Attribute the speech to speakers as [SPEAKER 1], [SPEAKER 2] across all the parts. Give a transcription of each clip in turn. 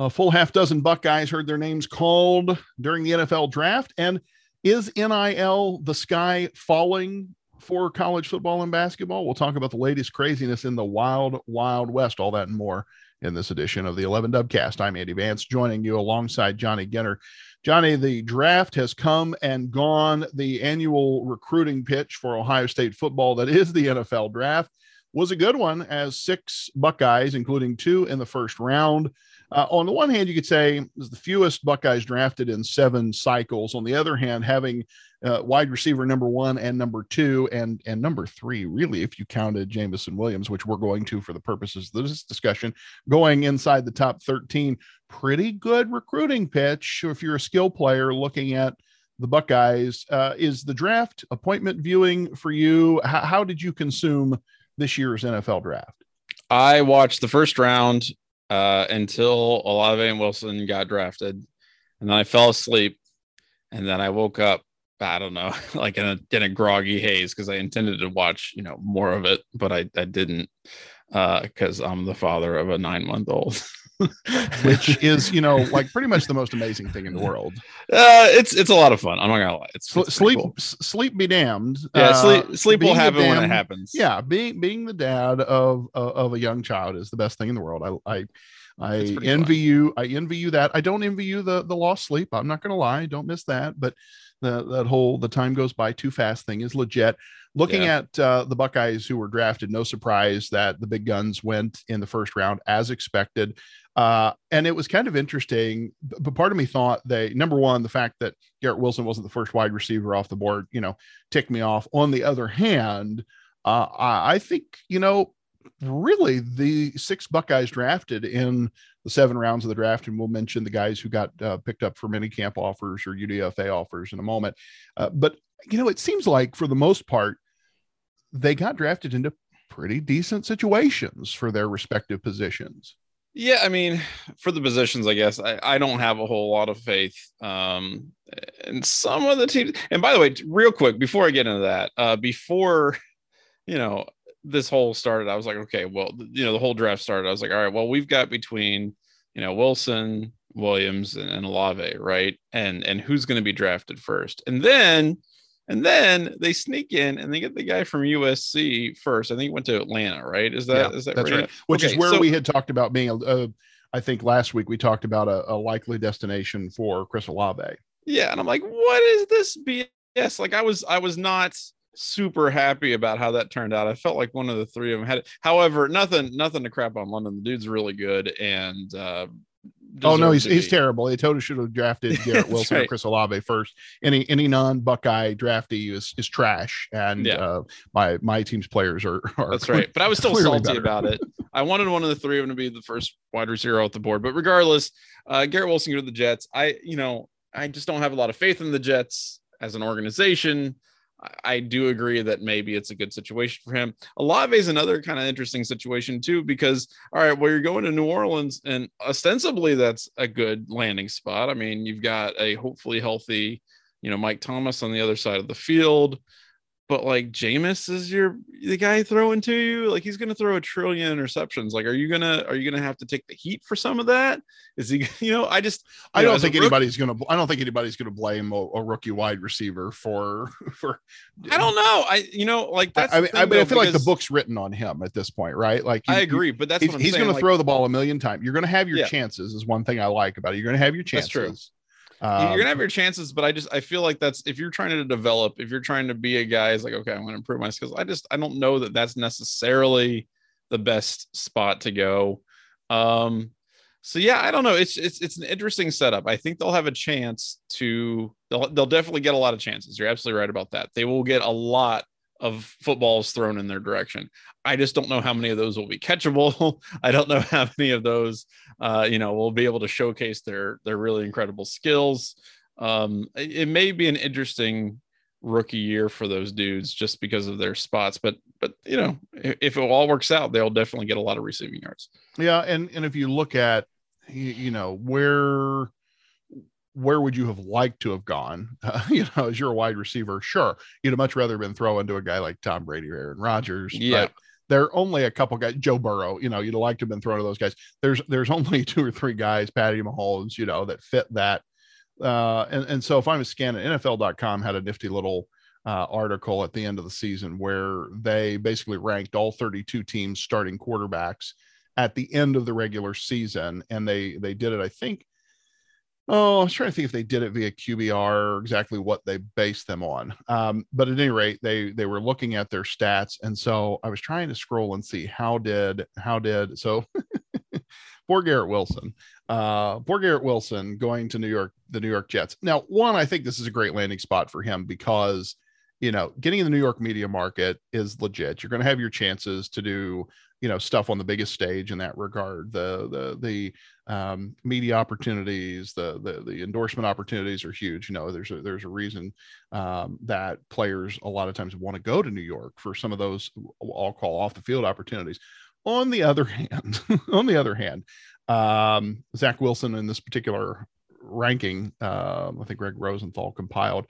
[SPEAKER 1] A full half dozen Buckeyes heard their names called during the NFL draft. And is NIL the sky falling for college football and basketball? We'll talk about the latest craziness in the wild, wild west, all that and more in this edition of the 11 Dubcast. I'm Andy Vance, joining you alongside Johnny Ginter. Johnny, the draft has come and gone. The annual recruiting pitch for Ohio State football, that is the NFL draft, was a good one as six Buckeyes, including two in the first round, uh, on the one hand, you could say is the fewest Buckeyes drafted in seven cycles. On the other hand, having uh, wide receiver number one and number two and and number three, really, if you counted Jameson Williams, which we're going to for the purposes of this discussion, going inside the top 13, pretty good recruiting pitch. If you're a skill player looking at the Buckeyes, uh, is the draft appointment viewing for you? H- how did you consume this year's NFL draft?
[SPEAKER 2] I watched the first round uh, until Olave and Wilson got drafted, and then I fell asleep, and then I woke up. I don't know, like in a in a groggy haze because I intended to watch, you know, more of it, but I I didn't because uh, I'm the father of a nine month old.
[SPEAKER 1] which is you know like pretty much the most amazing thing in the world.
[SPEAKER 2] Uh, it's it's a lot of fun. I'm not gonna lie. It's,
[SPEAKER 1] it's sleep cool. sleep be damned.
[SPEAKER 2] Yeah, sleep uh, sleep will happen damned, when it happens.
[SPEAKER 1] Yeah, being being the dad of of a young child is the best thing in the world. I I I envy fun. you. I envy you that. I don't envy you the the lost sleep. I'm not gonna lie. Don't miss that. But the, that whole the time goes by too fast thing is legit. Looking yeah. at uh, the Buckeyes who were drafted, no surprise that the big guns went in the first round as expected. Uh, and it was kind of interesting. But part of me thought they, number one, the fact that Garrett Wilson wasn't the first wide receiver off the board, you know, ticked me off. On the other hand, uh, I, think, you know, really the six Buckeyes drafted in the seven rounds of the draft, and we'll mention the guys who got uh, picked up for mini camp offers or UDFA offers in a moment. Uh, but you know, it seems like for the most part, they got drafted into pretty decent situations for their respective positions.
[SPEAKER 2] Yeah, I mean, for the positions, I guess I, I don't have a whole lot of faith. Um, and some of the teams, and by the way, real quick before I get into that, uh, before you know this whole started, I was like, okay, well, you know, the whole draft started. I was like, all right, well, we've got between you know Wilson, Williams, and, and Olave, right? And and who's going to be drafted first? And then and then they sneak in and they get the guy from USC first. I think he went to Atlanta, right? Is that
[SPEAKER 1] yeah,
[SPEAKER 2] is that
[SPEAKER 1] that's right? right. Which okay, is where so, we had talked about being a, a. I think last week we talked about a, a likely destination for Chris Olave.
[SPEAKER 2] Yeah, and I'm like, what is this BS? Like, I was I was not super happy about how that turned out. I felt like one of the three of them had it. However, nothing nothing to crap on London. The dude's really good, and uh,
[SPEAKER 1] Oh no, he's he's terrible. They totally should have drafted Garrett Wilson right. or Chris Olave first. Any any non Buckeye draftee is is trash, and yeah. uh, my my team's players are. are
[SPEAKER 2] That's right. But I was still salty better. about it. I wanted one of the three of them to be the first wide receiver off the board. But regardless, uh, Garrett Wilson go to the Jets. I you know I just don't have a lot of faith in the Jets as an organization. I do agree that maybe it's a good situation for him. Olave is another kind of interesting situation too, because all right, well, you're going to New Orleans, and ostensibly that's a good landing spot. I mean, you've got a hopefully healthy, you know, Mike Thomas on the other side of the field but like Jameis is your the guy throwing to you, like he's gonna throw a trillion interceptions. Like, are you gonna are you gonna have to take the heat for some of that? Is he, you know, I just
[SPEAKER 1] I don't think anybody's gonna I don't think anybody's gonna blame a, a, rookie wide receiver for for
[SPEAKER 2] I don't know. I you know, like
[SPEAKER 1] that's I, mean, I, mean, I feel like the book's written on him at this point, right? Like
[SPEAKER 2] you, I agree, but that's
[SPEAKER 1] he's, he's gonna like, throw the ball a million times. You're gonna have your yeah. chances, is one thing I like about it. You're gonna have your chances.
[SPEAKER 2] Um, you're gonna have your chances, but I just I feel like that's if you're trying to develop, if you're trying to be a guy, is like okay, I'm gonna improve my skills. I just I don't know that that's necessarily the best spot to go. Um, so yeah, I don't know. It's it's it's an interesting setup. I think they'll have a chance to they'll they'll definitely get a lot of chances. You're absolutely right about that. They will get a lot of footballs thrown in their direction. I just don't know how many of those will be catchable. I don't know how many of those, uh, you know, will be able to showcase their their really incredible skills. Um, it, may be an interesting rookie year for those dudes just because of their spots, but but you know, if it all works out, they'll definitely get a lot of receiving yards.
[SPEAKER 1] Yeah, and and if you look at, you know, where where would you have liked to have gone? Uh, you know, as you're a wide receiver, sure, you'd have much rather been thrown to a guy like Tom Brady or Aaron Rodgers.
[SPEAKER 2] Yeah.
[SPEAKER 1] But there are only a couple guys. Joe Burrow, you know, you'd like to have been thrown to those guys. There's there's only two or three guys, Patty Mahomes, you know, that fit that. Uh, and and so if I'm scanning, NFL.com had a nifty little uh, article at the end of the season where they basically ranked all 32 teams starting quarterbacks at the end of the regular season, and they they did it, I think, Oh, I was trying to think if they did it via QBR or exactly what they based them on. Um, but at any rate, they they were looking at their stats, and so I was trying to scroll and see how did how did so. poor Garrett Wilson, uh, poor Garrett Wilson going to New York, the New York Jets. Now, one, I think this is a great landing spot for him because you know getting in the New York media market is legit. You're going to have your chances to do you know stuff on the biggest stage in that regard. The the the um, media opportunities the, the the endorsement opportunities are huge. You know there's a there's a reason um, that players a lot of times want to go to new york for some of those i'll call off the field opportunities. On the other hand on the other hand um, zach wilson in this particular ranking uh, i think gregg rosenthal compiled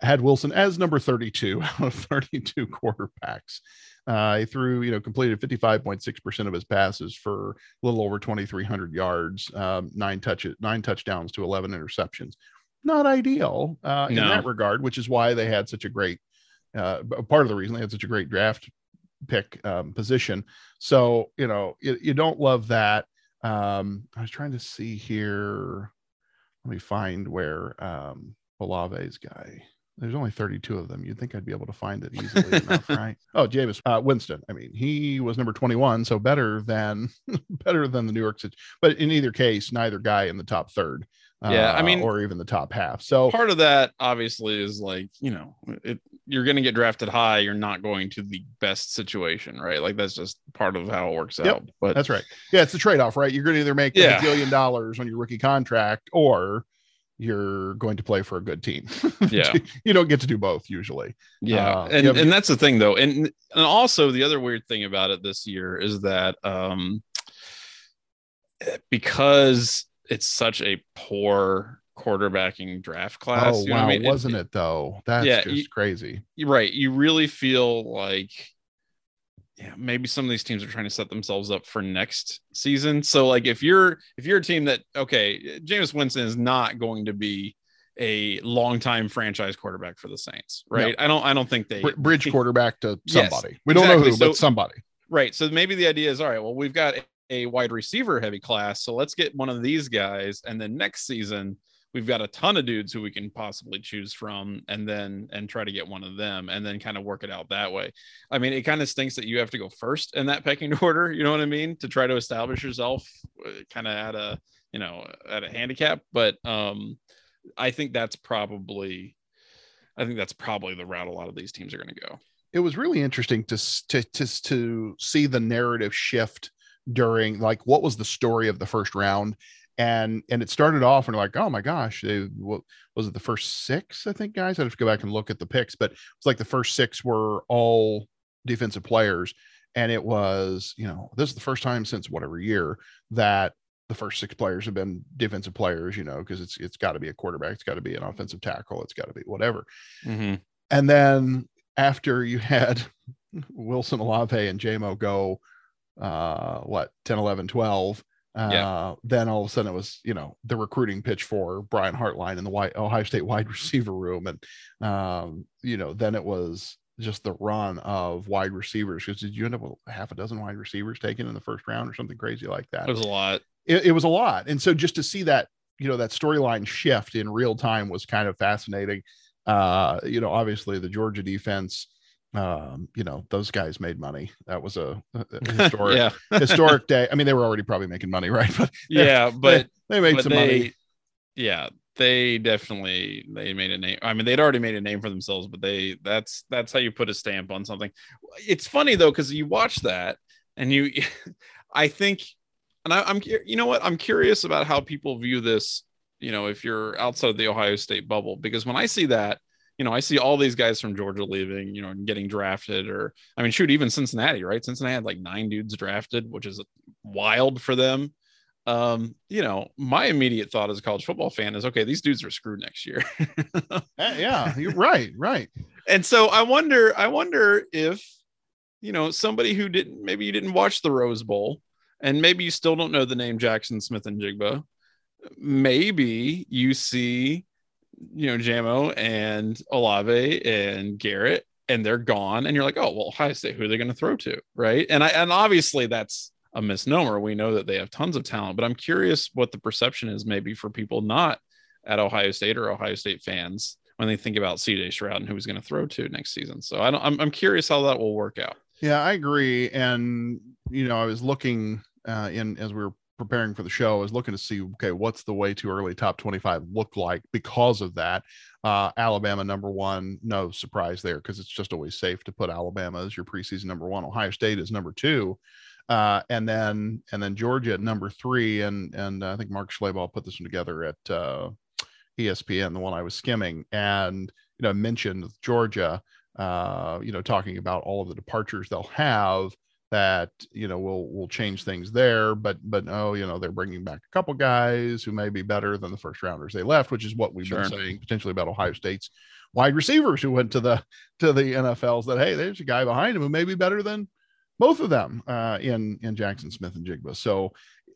[SPEAKER 1] had wilson as number 32 out of 32 quarterbacks uh, he threw, you know, completed 55.6% of his passes for a little over 2,300 yards, um, nine touches, nine touchdowns to 11 interceptions. Not ideal uh, no. in that regard, which is why they had such a great, uh, part of the reason they had such a great draft pick um, position. So, you know, you, you don't love that. Um, I was trying to see here. Let me find where um, Olave's guy there's only 32 of them. You'd think I'd be able to find it easily enough, right? Oh, Jameis uh, Winston. I mean, he was number 21, so better than better than the New York City. But in either case, neither guy in the top third.
[SPEAKER 2] Yeah, uh, I mean,
[SPEAKER 1] or even the top half. So
[SPEAKER 2] part of that obviously is like you know, it, you're going to get drafted high. You're not going to the best situation, right? Like that's just part of how it works yep, out. But
[SPEAKER 1] that's right. Yeah, it's the trade off, right? You're going to either make yeah. a billion dollars on your rookie contract, or you're going to play for a good team.
[SPEAKER 2] Yeah.
[SPEAKER 1] you don't get to do both usually.
[SPEAKER 2] Yeah. Uh, and, and that's the thing though. And, and also the other weird thing about it this year is that, um, because it's such a poor quarterbacking draft class.
[SPEAKER 1] Oh, wow. I mean? Wasn't it, it, though? That's yeah, just you, crazy.
[SPEAKER 2] Right. You really feel like yeah, maybe some of these teams are trying to set themselves up for next season. So like if you're if you're a team that okay, Jameis Winston is not going to be a long-time franchise quarterback for the Saints, right? No. I don't I don't think they
[SPEAKER 1] bridge quarterback to somebody. Yes, we don't exactly. know who, so, but somebody.
[SPEAKER 2] Right. So maybe the idea is all right, well, we've got a wide receiver heavy class, so let's get one of these guys and then next season we've got a ton of dudes who we can possibly choose from and then and try to get one of them and then kind of work it out that way. I mean it kind of stinks that you have to go first in that pecking order you know what i mean to try to establish yourself uh, kind of at a you know at a handicap but um i think that's probably i think that's probably the route a lot of these teams are going to go.
[SPEAKER 1] It was really interesting to to to, to see the narrative shift during like what was the story of the first round and and it started off and like oh my gosh they what was it the first six i think guys i have to go back and look at the picks but it's like the first six were all defensive players and it was you know this is the first time since whatever year that the first six players have been defensive players you know because it's it's got to be a quarterback it's got to be an offensive tackle it's got to be whatever
[SPEAKER 2] mm-hmm.
[SPEAKER 1] and then after you had wilson olave and jamo go uh what 10 11 12 uh, yeah. then all of a sudden it was, you know, the recruiting pitch for Brian Hartline in the white, Ohio State wide receiver room. And, um, you know, then it was just the run of wide receivers. Because did you end up with half a dozen wide receivers taken in the first round or something crazy like that?
[SPEAKER 2] It was a lot.
[SPEAKER 1] It, it was a lot. And so just to see that, you know, that storyline shift in real time was kind of fascinating. Uh, you know, obviously the Georgia defense, um, you know, those guys made money. That was a, a historic, yeah. historic day. I mean, they were already probably making money, right? But
[SPEAKER 2] yeah, but
[SPEAKER 1] they, they made but some they, money.
[SPEAKER 2] Yeah, they definitely they made a name. I mean, they'd already made a name for themselves, but they that's that's how you put a stamp on something. It's funny though because you watch that and you, I think, and I, I'm you know what I'm curious about how people view this. You know, if you're outside of the Ohio State bubble, because when I see that you know, I see all these guys from Georgia leaving, you know, and getting drafted, or I mean, shoot, even Cincinnati, right? Cincinnati had like nine dudes drafted, which is wild for them. Um, you know, my immediate thought as a college football fan is okay, these dudes are screwed next year.
[SPEAKER 1] yeah, you're right, right.
[SPEAKER 2] And so I wonder, I wonder if you know, somebody who didn't maybe you didn't watch the Rose Bowl, and maybe you still don't know the name Jackson Smith-Njigba. Maybe you see, you know, Jamo and Olave and Garrett, and they're gone, and you're like, oh well, Ohio State, who are they going to throw to, right? And I and obviously that's a misnomer. We know that they have tons of talent, but I'm curious what the perception is maybe for people not at Ohio State or Ohio State fans when they think about CJ Stroud and who he's going to throw to next season. So I don't, I'm, I'm curious how that will work out.
[SPEAKER 1] Yeah, I agree. And, you know, I was looking uh, in as we were preparing for the show, I was looking to see, okay, what's the way too early top 25 look like because of that. Uh, Alabama number one, no surprise there because it's just always safe to put Alabama as your preseason number one. Ohio State is number two. Uh, and then and then Georgia at number three, and and I think Mark Schlabach put this one together at uh, ESPN, the one I was skimming, and you know mentioned Georgia, uh, you know, talking about all of the departures they'll have that you know will will change things there. But but oh, you know, they're bringing back a couple guys who may be better than the first rounders they left, which is what we've sure. been saying potentially about Ohio State's wide receivers who went to the to the NFLs. That hey, there's a guy behind him who may be better than both of them uh, in in Jackson Smith-Njigba. So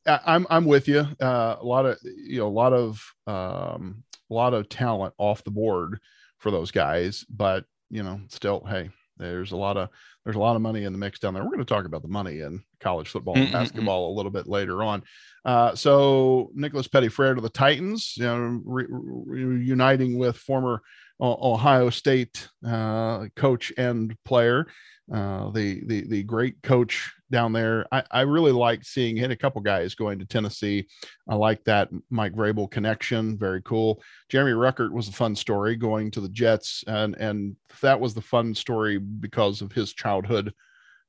[SPEAKER 1] I'm I'm with you. Uh, a lot of you know a lot of um, a lot of talent off the board for those guys, but you know still hey there's a lot of there's a lot of money in the mix down there. We're going to talk about the money in college football and mm-hmm. basketball a little bit later on. Uh, so Nicholas Petit-Frere to the Titans, you know, re- re- uniting with former Ohio State uh, coach and player, uh, the the the great coach down there. I, I really like seeing hit a couple guys going to Tennessee. I like that Mike Vrabel connection. Very cool. Jeremy Ruckert was a fun story going to the Jets, and and that was the fun story because of his childhood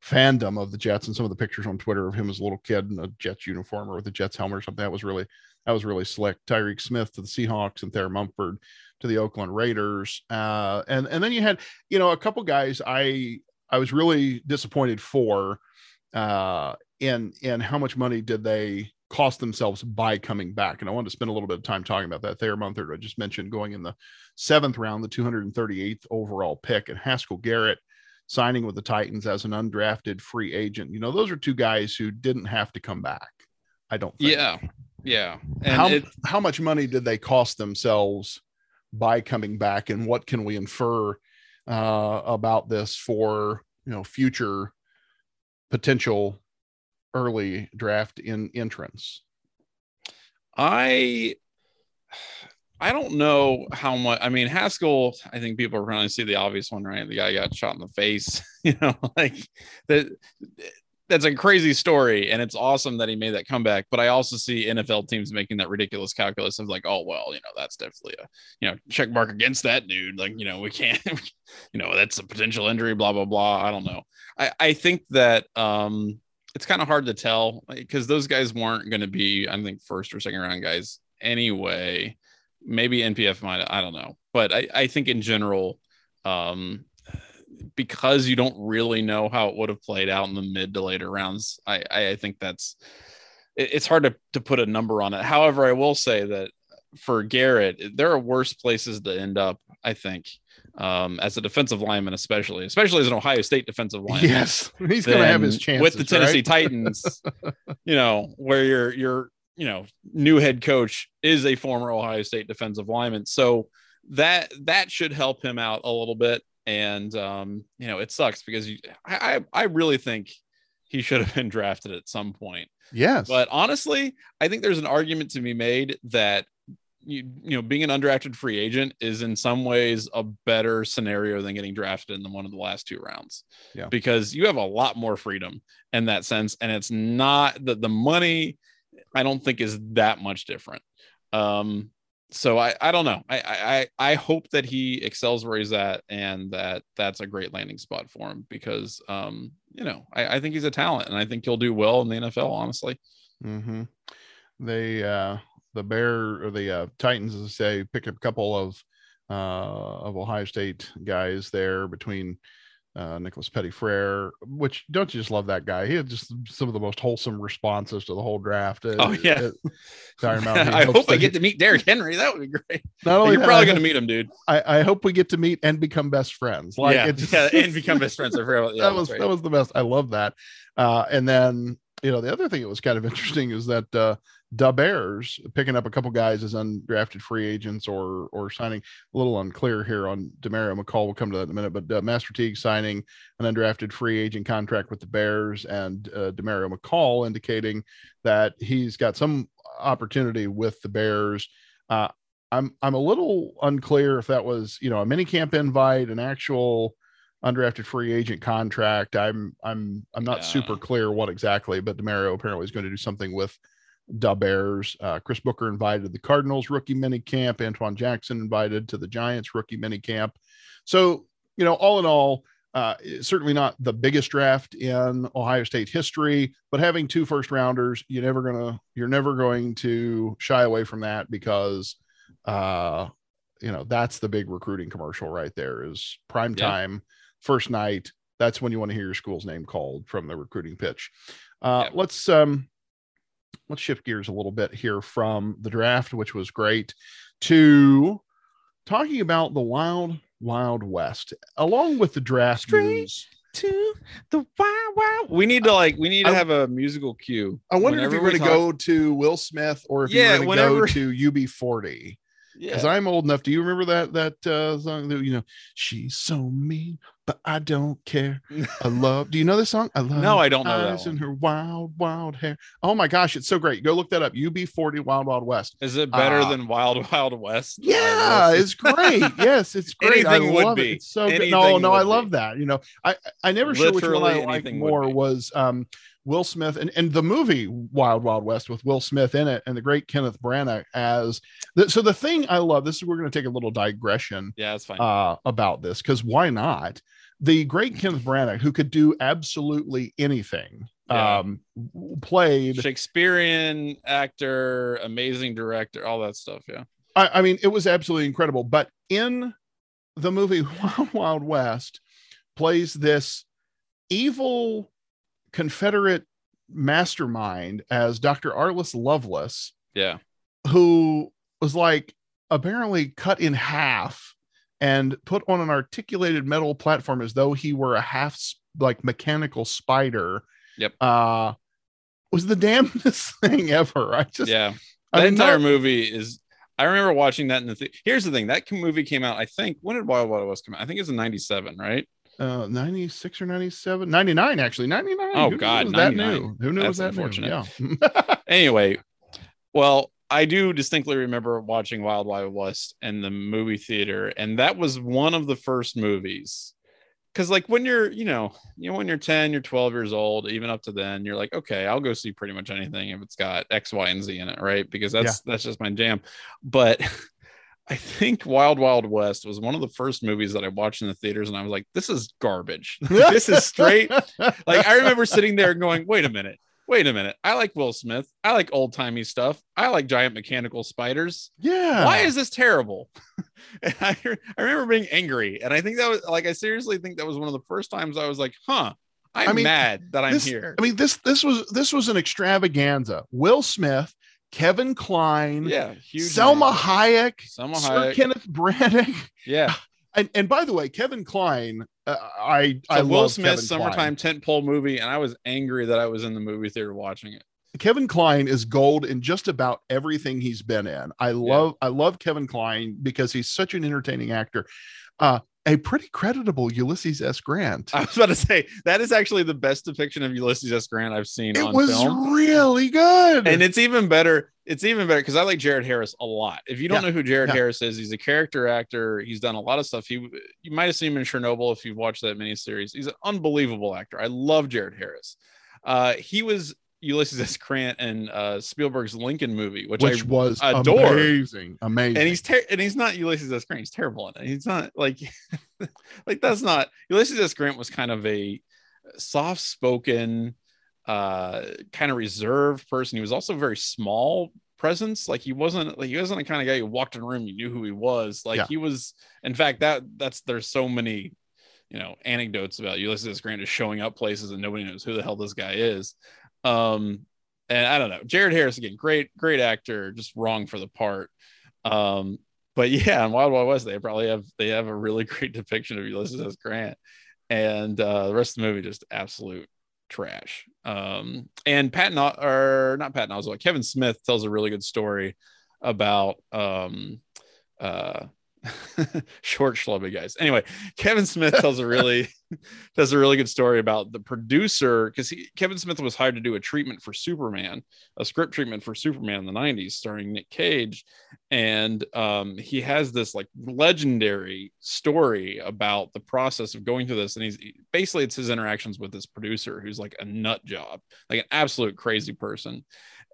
[SPEAKER 1] fandom of the Jets and some of the pictures on Twitter of him as a little kid in a Jets uniform or with a Jets helmet or something. That was really that was really slick. Tyreke Smith to the Seahawks and Thayer Munford to the Oakland Raiders. Uh, and and then you had you know a couple guys I I was really disappointed for uh, in in how much money did they cost themselves by coming back. And I wanted to spend a little bit of time talking about that. Thayer Munford, I just mentioned going in the seventh round, the 238th overall pick, and Haskell Garrett signing with the Titans as an undrafted free agent. You know, those are two guys who didn't have to come back. I don't think.
[SPEAKER 2] Yeah. Yeah.
[SPEAKER 1] And how, it, how much money did they cost themselves by coming back? And what can we infer uh, about this for, you know, future potential early draft in entrance?
[SPEAKER 2] I I don't know how much. I mean, Haskell. I think people are going to see the obvious one, right? The guy got shot in the face. You know, like that. That's a crazy story, and it's awesome that he made that comeback. But I also see NFL teams making that ridiculous calculus of like, oh well, you know, that's definitely a you know check mark against that dude. Like, you know, we can't, you know, that's a potential injury. Blah blah blah. I don't know. I I think that um it's kind of hard to tell because those guys weren't going to be, I think, first or second round guys anyway maybe NPF might, I don't know. But I, I think in general, um, because you don't really know how it would have played out in the mid to later rounds, I, I think that's it, it's hard to, to put a number on it. However, I will say that for Garrett, there are worse places to end up, I think. Um, as a defensive lineman, especially, especially as an Ohio State defensive lineman.
[SPEAKER 1] Yes, he's going to have his chance
[SPEAKER 2] with the Tennessee right? Titans. you know, where you're you're you know, new head coach is a former Ohio State defensive lineman. So that that should help him out a little bit. And um, you know, it sucks because you, I I really think he should have been drafted at some point.
[SPEAKER 1] Yes.
[SPEAKER 2] But honestly, I think there's an argument to be made that you you know being an undrafted free agent is in some ways a better scenario than getting drafted in the one of the last two rounds.
[SPEAKER 1] Yeah.
[SPEAKER 2] Because you have a lot more freedom in that sense, and it's not that the money I don't think is that much different. Um, so I, I don't know. I, I I hope that he excels where he's at and that that's a great landing spot for him because um, you know, I, I think he's a talent and I think he'll do well in the NFL, honestly.
[SPEAKER 1] Mm-hmm. They uh the Bear or the uh, Titans, as I say, pick up a couple of uh of Ohio State guys there between uh, Nicholas Petit-Frere, which don't you just love that guy? He had just some of the most wholesome responses to the whole draft. Uh,
[SPEAKER 2] Oh, yeah.
[SPEAKER 1] uh, talking about he
[SPEAKER 2] I hope I get to meet Derrick Henry. That would be great.
[SPEAKER 1] not only
[SPEAKER 2] You're
[SPEAKER 1] that,
[SPEAKER 2] probably going to meet him, dude.
[SPEAKER 1] I, I hope we get to meet and become best friends. Like
[SPEAKER 2] yeah,
[SPEAKER 1] just,
[SPEAKER 2] yeah, and become best friends. I forgot yeah,
[SPEAKER 1] that was
[SPEAKER 2] right.
[SPEAKER 1] that was the best. I love that. Uh, and then you know the other thing that was kind of interesting is that uh, the Bears picking up a couple guys as undrafted free agents or or signing a little unclear here on Demario McCall. We'll come to that in a minute, but uh, Master Teague signing an undrafted free agent contract with the Bears and uh, Demario McCall indicating that he's got some opportunity with the Bears. Uh, I'm I'm a little unclear if that was you know a mini camp invite, an actual undrafted free agent contract. I'm I'm I'm not
[SPEAKER 2] Yeah.
[SPEAKER 1] super clear what exactly, but Demario apparently is going to do something with the Bears. Uh, Chris Booker invited to the Cardinals rookie mini camp. Antoine Jackson invited to the Giants rookie mini camp. So you know, all in all, uh, certainly not the biggest draft in Ohio State history, but having two first rounders, you're never gonna you're never going to shy away from that because uh you know that's the big recruiting commercial right there is prime
[SPEAKER 2] Yeah.
[SPEAKER 1] time first night that's when you want to hear your school's name called from the recruiting pitch uh
[SPEAKER 2] Yeah.
[SPEAKER 1] let's um let's shift gears a little bit here from the draft which was great to talking about the wild wild west along with the draft
[SPEAKER 2] Straight
[SPEAKER 1] news
[SPEAKER 2] to the wow wow. We need to like we need to
[SPEAKER 1] I-
[SPEAKER 2] have a musical cue.
[SPEAKER 1] i wonder if you're
[SPEAKER 2] we
[SPEAKER 1] going to go to will smith or if
[SPEAKER 2] Yeah,
[SPEAKER 1] you're going to go to ub40 because
[SPEAKER 2] Yeah.
[SPEAKER 1] I'm old enough. Do you remember that that uh, song? That, you know, she's so mean, but I don't care. I love. Do you know this song? I love.
[SPEAKER 2] No, I don't know that
[SPEAKER 1] eyes and
[SPEAKER 2] one.
[SPEAKER 1] her wild, wild hair. Oh my gosh, it's so great. Go look that up. UB40 Wild Wild West.
[SPEAKER 2] Is it better
[SPEAKER 1] Uh,
[SPEAKER 2] than Wild Wild West?
[SPEAKER 1] Yeah, it's great. Yes, it's great.
[SPEAKER 2] Anything
[SPEAKER 1] I
[SPEAKER 2] would
[SPEAKER 1] love
[SPEAKER 2] be.
[SPEAKER 1] it. It's so good. No, no, I love
[SPEAKER 2] be.
[SPEAKER 1] that. You know, I I never sure which one I
[SPEAKER 2] Literally
[SPEAKER 1] liked more was um Will Smith and, and the movie Wild Wild West with Will Smith in it and the great Kenneth Branagh as the, so the thing I love this is we're going to take a little digression
[SPEAKER 2] yeah, it's fine.
[SPEAKER 1] uh, about this because why not? The great Kenneth Branagh, who could do absolutely anything,
[SPEAKER 2] Yeah.
[SPEAKER 1] um, played.
[SPEAKER 2] Shakespearean actor, amazing director, all that stuff. Yeah.
[SPEAKER 1] I, I mean, it was absolutely incredible. But in the movie Wild Wild West, plays this evil Confederate mastermind as Dr. Arliss Loveless,
[SPEAKER 2] Yeah.
[SPEAKER 1] who was like apparently cut in half and put on an articulated metal platform as though he were a half like mechanical spider.
[SPEAKER 2] Yep.
[SPEAKER 1] Uh was the damnedest thing ever. I just
[SPEAKER 2] yeah.
[SPEAKER 1] I
[SPEAKER 2] That
[SPEAKER 1] mean,
[SPEAKER 2] entire
[SPEAKER 1] not-
[SPEAKER 2] movie is. I remember watching that in the. Th- Here's the thing: that movie came out. I think when did Wild Wild West come out? I think it was in '97, right?
[SPEAKER 1] Uh 96 or 97 99 actually 99
[SPEAKER 2] Oh,
[SPEAKER 1] Who
[SPEAKER 2] God,
[SPEAKER 1] that new who knew was that
[SPEAKER 2] unfortunate.
[SPEAKER 1] new yeah
[SPEAKER 2] Anyway, well, I do distinctly remember watching Wild Wild West in the movie theater, and that was one of the first movies. Because like when you're, you know, you know, when you're 10, you're 12 years old, even up to then, you're like, okay, I'll go see pretty much anything if it's got X, Y, and Z in it, right? Because that's that's just my jam. But I think Wild Wild West was one of the first movies that I watched in the theaters, and I was like, this is garbage. this is straight like I remember sitting there going, wait a minute, wait a minute. I like Will Smith. I like old timey stuff. I like giant mechanical spiders.
[SPEAKER 1] yeah
[SPEAKER 2] Why is this terrible? and I, I remember being angry. And I think that was like, I seriously think that was one of the first times I was like, huh, I'm
[SPEAKER 1] I mean,
[SPEAKER 2] mad that I'm
[SPEAKER 1] this,
[SPEAKER 2] here.
[SPEAKER 1] I mean, this this was this was an extravaganza. Will Smith, Kevin Kline,
[SPEAKER 2] yeah, huge.
[SPEAKER 1] Salma
[SPEAKER 2] name.
[SPEAKER 1] Hayek,
[SPEAKER 2] Salma
[SPEAKER 1] Sir
[SPEAKER 2] Hayek.
[SPEAKER 1] Kenneth Branagh,
[SPEAKER 2] Yeah.
[SPEAKER 1] and and by the way, Kevin Kline, uh, I
[SPEAKER 2] So
[SPEAKER 1] I
[SPEAKER 2] Will
[SPEAKER 1] love
[SPEAKER 2] Smith
[SPEAKER 1] Kevin
[SPEAKER 2] summertime tentpole movie, and I was angry that I was in the movie theater watching it.
[SPEAKER 1] Kevin Kline is gold in just about everything he's been in. I love I love Kevin Kline because he's such an entertaining actor. Uh a pretty creditable Ulysses S. Grant.
[SPEAKER 2] I was about to say that is actually the best depiction of Ulysses S. Grant I've seen
[SPEAKER 1] it
[SPEAKER 2] on
[SPEAKER 1] was
[SPEAKER 2] film.
[SPEAKER 1] really good.
[SPEAKER 2] and it's even better. It's even better because I like Jared Harris a lot. If you don't
[SPEAKER 1] Yeah,
[SPEAKER 2] know who Jared
[SPEAKER 1] yeah.
[SPEAKER 2] Harris is, he's a character actor. He's done a lot of stuff. He you might have seen him in Chernobyl if you've watched that miniseries. He's an unbelievable actor. I love Jared Harris. Uh, he was Ulysses S. Grant and uh, Spielberg's Lincoln movie, which,
[SPEAKER 1] which
[SPEAKER 2] I
[SPEAKER 1] was
[SPEAKER 2] adore.
[SPEAKER 1] amazing. Amazing.
[SPEAKER 2] and he's ter- and he's not Ulysses S. Grant. He's terrible in it. He's not like like that's not Ulysses S. Grant was kind of a soft spoken, uh, kind of reserved person. He was also very small presence. Like he wasn't like he wasn't the kind of guy who walked in a room you knew who he was. Like
[SPEAKER 1] Yeah.
[SPEAKER 2] he was. In fact, that that's there's so many you know anecdotes about Ulysses Grant is showing up places and nobody knows who the hell this guy is. Um, and I don't know, Jared Harris again, great great actor, just wrong for the part. Um, but yeah, in Wild Wild West, they probably have they have a really great depiction of Ulysses S. Grant, and uh, the rest of the movie just absolute trash. Um, and Patton or not Patton Oswalt, Kevin Smith tells a really good story about um, uh, short schlubby guys. Anyway, Kevin Smith tells a really does a really good story about the producer because Kevin Smith was hired to do a treatment for Superman, a script treatment for Superman in the '90s, starring Nick Cage, and um, he has this like legendary story about the process of going through this, and he's basically it's his interactions with this producer who's like a nut job, like an absolute crazy person,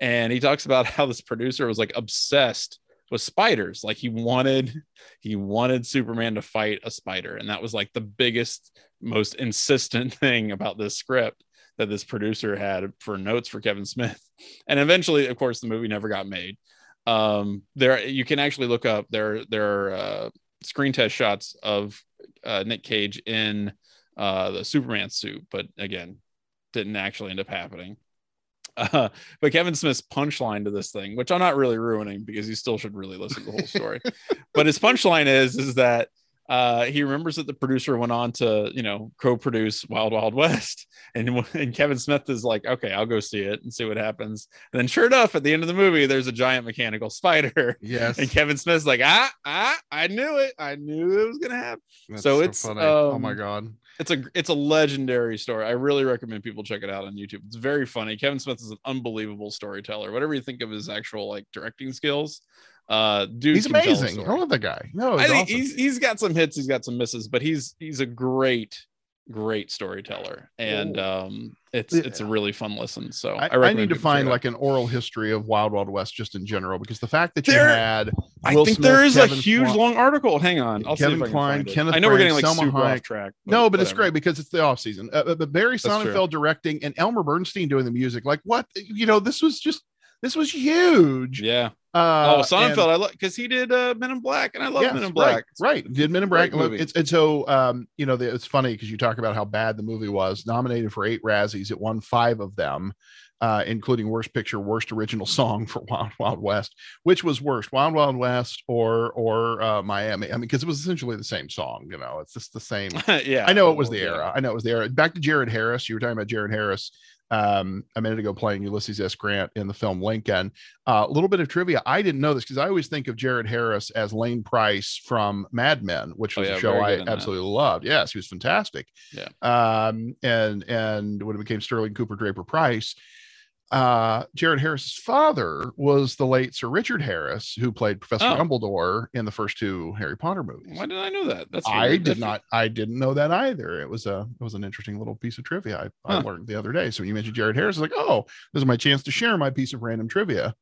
[SPEAKER 2] and he talks about how this producer was like obsessed with spiders. Like he wanted he wanted superman to fight a spider. And that was like the biggest most insistent thing about this script that this producer had for notes for kevin smith. And eventually of course the movie never got made. Um there you can actually look up there there are uh, screen test shots of uh, nick cage in uh the superman suit. But again didn't actually end up happening uh, but Kevin Smith's punchline to this thing, which I'm not really ruining because you still should really listen to the whole story. but his punchline is is that uh, he remembers that the producer went on to you know co-produce Wild Wild West, and and Kevin Smith is like, okay, I'll go see it and see what happens. And then sure enough, at the end of the movie, there's a giant mechanical spider.
[SPEAKER 1] Yes.
[SPEAKER 2] And Kevin Smith's like, ah, ah, I knew it. I knew it was gonna happen.
[SPEAKER 1] That's
[SPEAKER 2] so it's
[SPEAKER 1] funny. oh my
[SPEAKER 2] um,
[SPEAKER 1] god.
[SPEAKER 2] It's a it's a legendary story. I really recommend people check it out on YouTube. It's very funny. Kevin Smith is an unbelievable storyteller. Whatever you think of his actual like directing skills, uh, dude,
[SPEAKER 1] He's
[SPEAKER 2] can tell a
[SPEAKER 1] amazing. I love the guy. No,
[SPEAKER 2] I think
[SPEAKER 1] awesome.
[SPEAKER 2] he's he's got some hits, he's got some misses, but he's he's a great great storyteller, and um, it's it's a really fun listen. So I,
[SPEAKER 1] I, I need to find like an oral history of Wild Wild West just in general because the fact that you
[SPEAKER 2] There-
[SPEAKER 1] had
[SPEAKER 2] I think
[SPEAKER 1] Smith,
[SPEAKER 2] there is
[SPEAKER 1] Kevin
[SPEAKER 2] a huge
[SPEAKER 1] Kline-
[SPEAKER 2] long article. Hang on, I'll
[SPEAKER 1] Kevin
[SPEAKER 2] see if I can
[SPEAKER 1] Kline,
[SPEAKER 2] find it.
[SPEAKER 1] Kenneth
[SPEAKER 2] I know we're getting like
[SPEAKER 1] Branagh,
[SPEAKER 2] super
[SPEAKER 1] Salma
[SPEAKER 2] off
[SPEAKER 1] Hayek.
[SPEAKER 2] track.
[SPEAKER 1] no, but it's great because it's the off season. Uh, but Barry Sonnenfeld directing and Elmer Bernstein doing the music. Like what? You know, this was just this was huge.
[SPEAKER 2] Yeah.
[SPEAKER 1] Uh,
[SPEAKER 2] oh,
[SPEAKER 1] and-
[SPEAKER 2] I love because he did uh, Men in Black, and I love
[SPEAKER 1] Yes,
[SPEAKER 2] Men in Black.
[SPEAKER 1] Right, right. Did Men in Black. It's and so um, you know, the, it's funny because you talk about how bad the movie was. Nominated for eight Razzies, it won five of them, uh, including Worst Picture, Worst Original Song for Wild Wild West. Which was worst, Wild Wild West or or uh, Miami? I mean, because it was essentially the same song. You know, it's just the same.
[SPEAKER 2] yeah,
[SPEAKER 1] I know it was the era. I know it was the era. Back to Jared Harris. You were talking about Jared Harris um, a minute ago playing Ulysses S. Grant in the film Lincoln. Uh, a little bit of trivia. I didn't know this because I always think of Jared Harris as Lane Pryce from Mad Men, which
[SPEAKER 2] Oh,
[SPEAKER 1] was
[SPEAKER 2] yeah,
[SPEAKER 1] a show I
[SPEAKER 2] in that.
[SPEAKER 1] absolutely loved. Yes, he was fantastic.
[SPEAKER 2] Yeah.
[SPEAKER 1] Um, and and when it became Sterling Cooper Draper Pryce, uh, Jared Harris's father was the late Sir Richard Harris, who played Professor
[SPEAKER 2] Oh.
[SPEAKER 1] Dumbledore in the first two Harry Potter movies.
[SPEAKER 2] Why did I know that? That's
[SPEAKER 1] I did
[SPEAKER 2] If-
[SPEAKER 1] not. I didn't know that either. It was a. It was an interesting little piece of trivia I, I learned the other day. So when you mentioned Jared Harris, I was like, oh, this is my chance to share my piece of random trivia.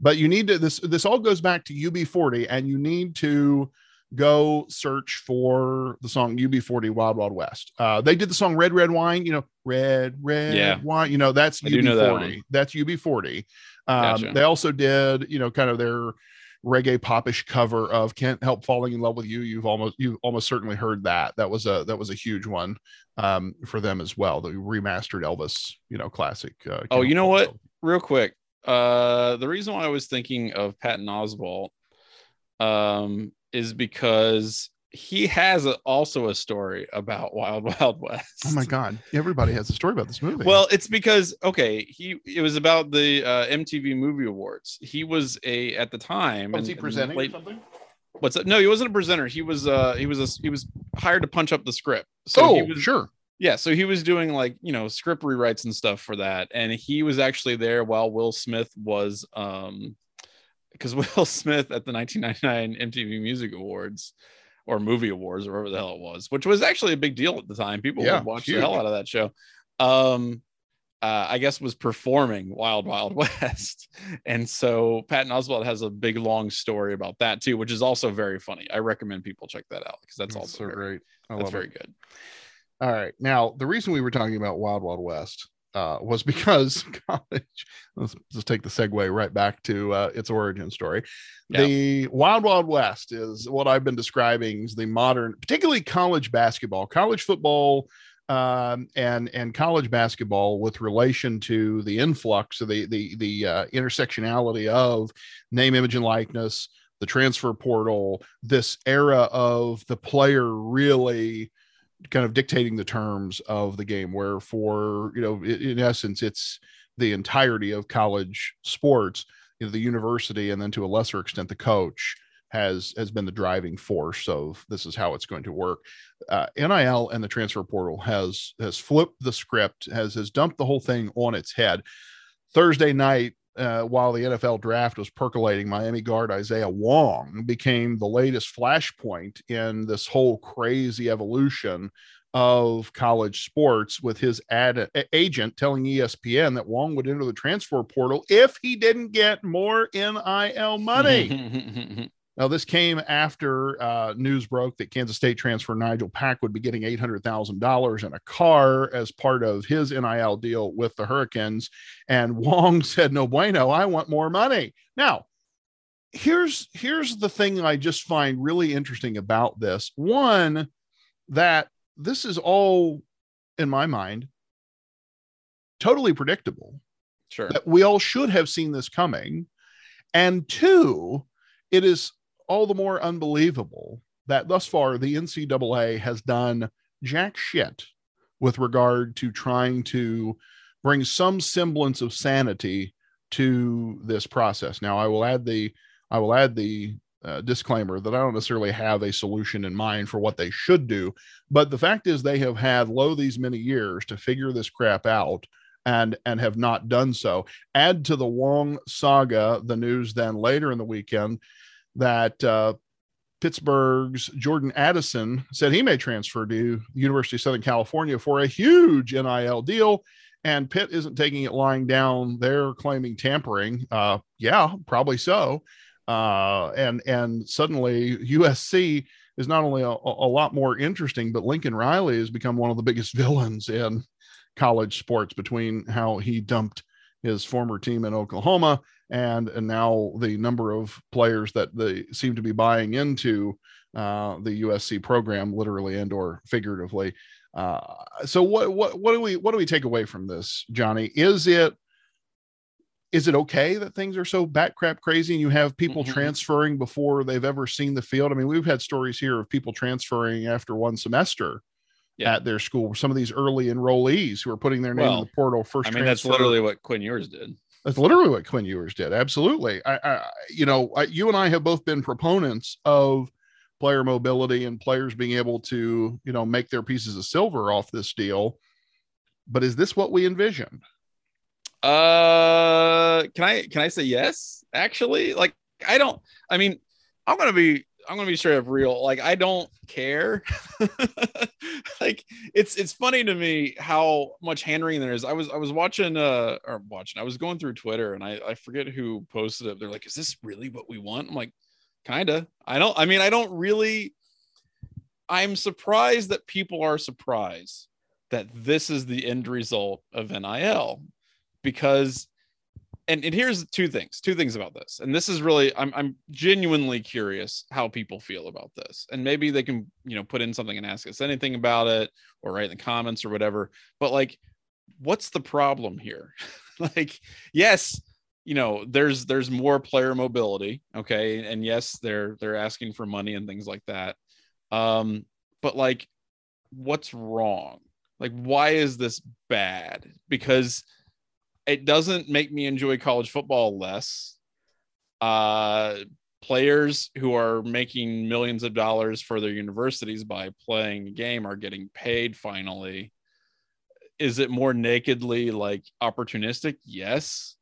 [SPEAKER 1] But you need to. This this all goes back to UB40, and you need to go search for the song UB40 Wild Wild West. Uh, they did the song Red Red Wine. You know, Red Red
[SPEAKER 2] Yeah.
[SPEAKER 1] Wine. You know, that's
[SPEAKER 2] I do know that
[SPEAKER 1] UB40. That's UB40. Um,
[SPEAKER 2] Gotcha.
[SPEAKER 1] They also did, you know, kind of their reggae popish cover of "Can't Help Falling in Love with You." You've almost you've almost certainly heard that. That was a that was a huge one um, for them as well. The remastered Elvis, you know, classic. Uh,
[SPEAKER 2] Oh, you know what?
[SPEAKER 1] Love.
[SPEAKER 2] Real quick, uh, the reason why I was thinking of Patton Oswalt, um, is because he has a, also a story about Wild Wild West.
[SPEAKER 1] Oh my God! Everybody has a story about this movie.
[SPEAKER 2] Well, it's because okay, he it was about the uh, MTV Movie Awards. He was a at the time.
[SPEAKER 1] was he
[SPEAKER 2] in
[SPEAKER 1] presenting or
[SPEAKER 2] late-
[SPEAKER 1] something?
[SPEAKER 2] What's that? No, he wasn't a presenter. He was uh he was a he was hired to punch up the script. So
[SPEAKER 1] oh,
[SPEAKER 2] he was,
[SPEAKER 1] sure.
[SPEAKER 2] yeah, so he was doing like you know script rewrites and stuff for that, and he was actually there while Will Smith was um because Will Smith at the 1999 MTV Music Awards or Movie Awards or whatever the hell it was, which was actually a big deal at the time. People
[SPEAKER 1] Yeah,
[SPEAKER 2] would watch
[SPEAKER 1] huge.
[SPEAKER 2] the hell out of that show. Um, uh, I guess was performing Wild Wild West, and so Patton Oswalt has a big long story about that too, which is also very funny. I recommend people check that out because that's
[SPEAKER 1] That's
[SPEAKER 2] also
[SPEAKER 1] so
[SPEAKER 2] very,
[SPEAKER 1] great. I
[SPEAKER 2] that's very
[SPEAKER 1] it.
[SPEAKER 2] good.
[SPEAKER 1] All right. Now, the reason we were talking about Wild Wild West uh, was because college. Let's just take the segue right back to uh, its origin story.
[SPEAKER 2] Yeah.
[SPEAKER 1] The Wild Wild West is what I've been describing as the modern, particularly college basketball, college football, um, and and college basketball with relation to the influx of the the the uh, intersectionality of name, image, and likeness, the transfer portal, this era of the player really kind of dictating the terms of the game where for you know in, essence it's the entirety of college sports you know, the university and then to a lesser extent the coach has has been the driving force of this is how it's going to work. Uh, nil and the transfer portal has has flipped the script has has dumped the whole thing on its head. Thursday night uh, while the NFL draft was percolating, Miami guard Isaiah Wong became the latest flashpoint in this whole crazy evolution of college sports with his ad agent telling ESPN that Wong would enter the transfer portal if he didn't get more NIL money. Now, this came after uh, news broke that Kansas State transfer Nigel Pack would be getting $800,000 in a car as part of his NIL deal with the Hurricanes. And Wong said, No bueno, I want more money. Now, here's here's the thing I just find really interesting about this. One, that this is all, in my mind, totally predictable
[SPEAKER 2] sure.
[SPEAKER 1] that we all should have seen this coming. And two, it is all the more unbelievable that thus far the NCAA has done jack shit with regard to trying to bring some semblance of sanity to this process. Now, I will add the I will add the uh, disclaimer that I don't necessarily have a solution in mind for what they should do, but the fact is they have had lo these many years to figure this crap out and and have not done so. Add to the Wong saga the news then later in the weekend that uh, Pittsburgh's Jordan Addison said he may transfer to University of Southern California for a huge NIL deal. And Pitt isn't taking it lying down. They're claiming tampering. Uh, yeah, probably so. Uh, and and suddenly USC is not only a, a lot more interesting, but Lincoln Riley has become one of the biggest villains in college sports between how he dumped his former team in Oklahoma and, and now the number of players that they seem to be buying into uh, the USC program, literally and or figuratively. Uh, so what what what do we what do we take away from this, Johnny? Is it is it okay that things are so bat crap crazy and you have people
[SPEAKER 2] Mhm.
[SPEAKER 1] transferring before they've ever seen the field? I mean, we've had stories here of people transferring after one semester
[SPEAKER 2] Yeah.
[SPEAKER 1] at their school. Some of these early enrollees who are putting their name in the portal first.
[SPEAKER 2] I mean, that's literally what Quinn Ewers did.
[SPEAKER 1] That's literally what Quinn Ewers did. Absolutely. I, I you know, I, you and I have both been proponents of player mobility and players being able to, you know, make their pieces of silver off this deal. But is this what we envisioned?
[SPEAKER 2] Uh, can I can I say yes? Actually, like I don't. I mean, I'm gonna be I'm gonna be straight up real. Like I don't care. like it's it's funny to me how much hand wringing there is. I was I was watching uh or watching. I was going through Twitter and I I forget who posted it. They're like, is this really what we want? I'm like, kinda. I don't. I mean, I don't really. I'm surprised that people are surprised that this is the end result of NIL because and, and here's two things two things about this and this is really I'm, I'm genuinely curious how people feel about this and maybe they can you know put in something and ask us anything about it or write in the comments or whatever but like what's the problem here? Like yes you know there's there's more player mobility okay and yes they're they're asking for money and things like that um but like what's wrong? Like why is this bad? Because it doesn't make me enjoy college football less. Uh players who are making millions of dollars for their universities by playing a game are getting paid finally. Is it more nakedly like opportunistic? Yes.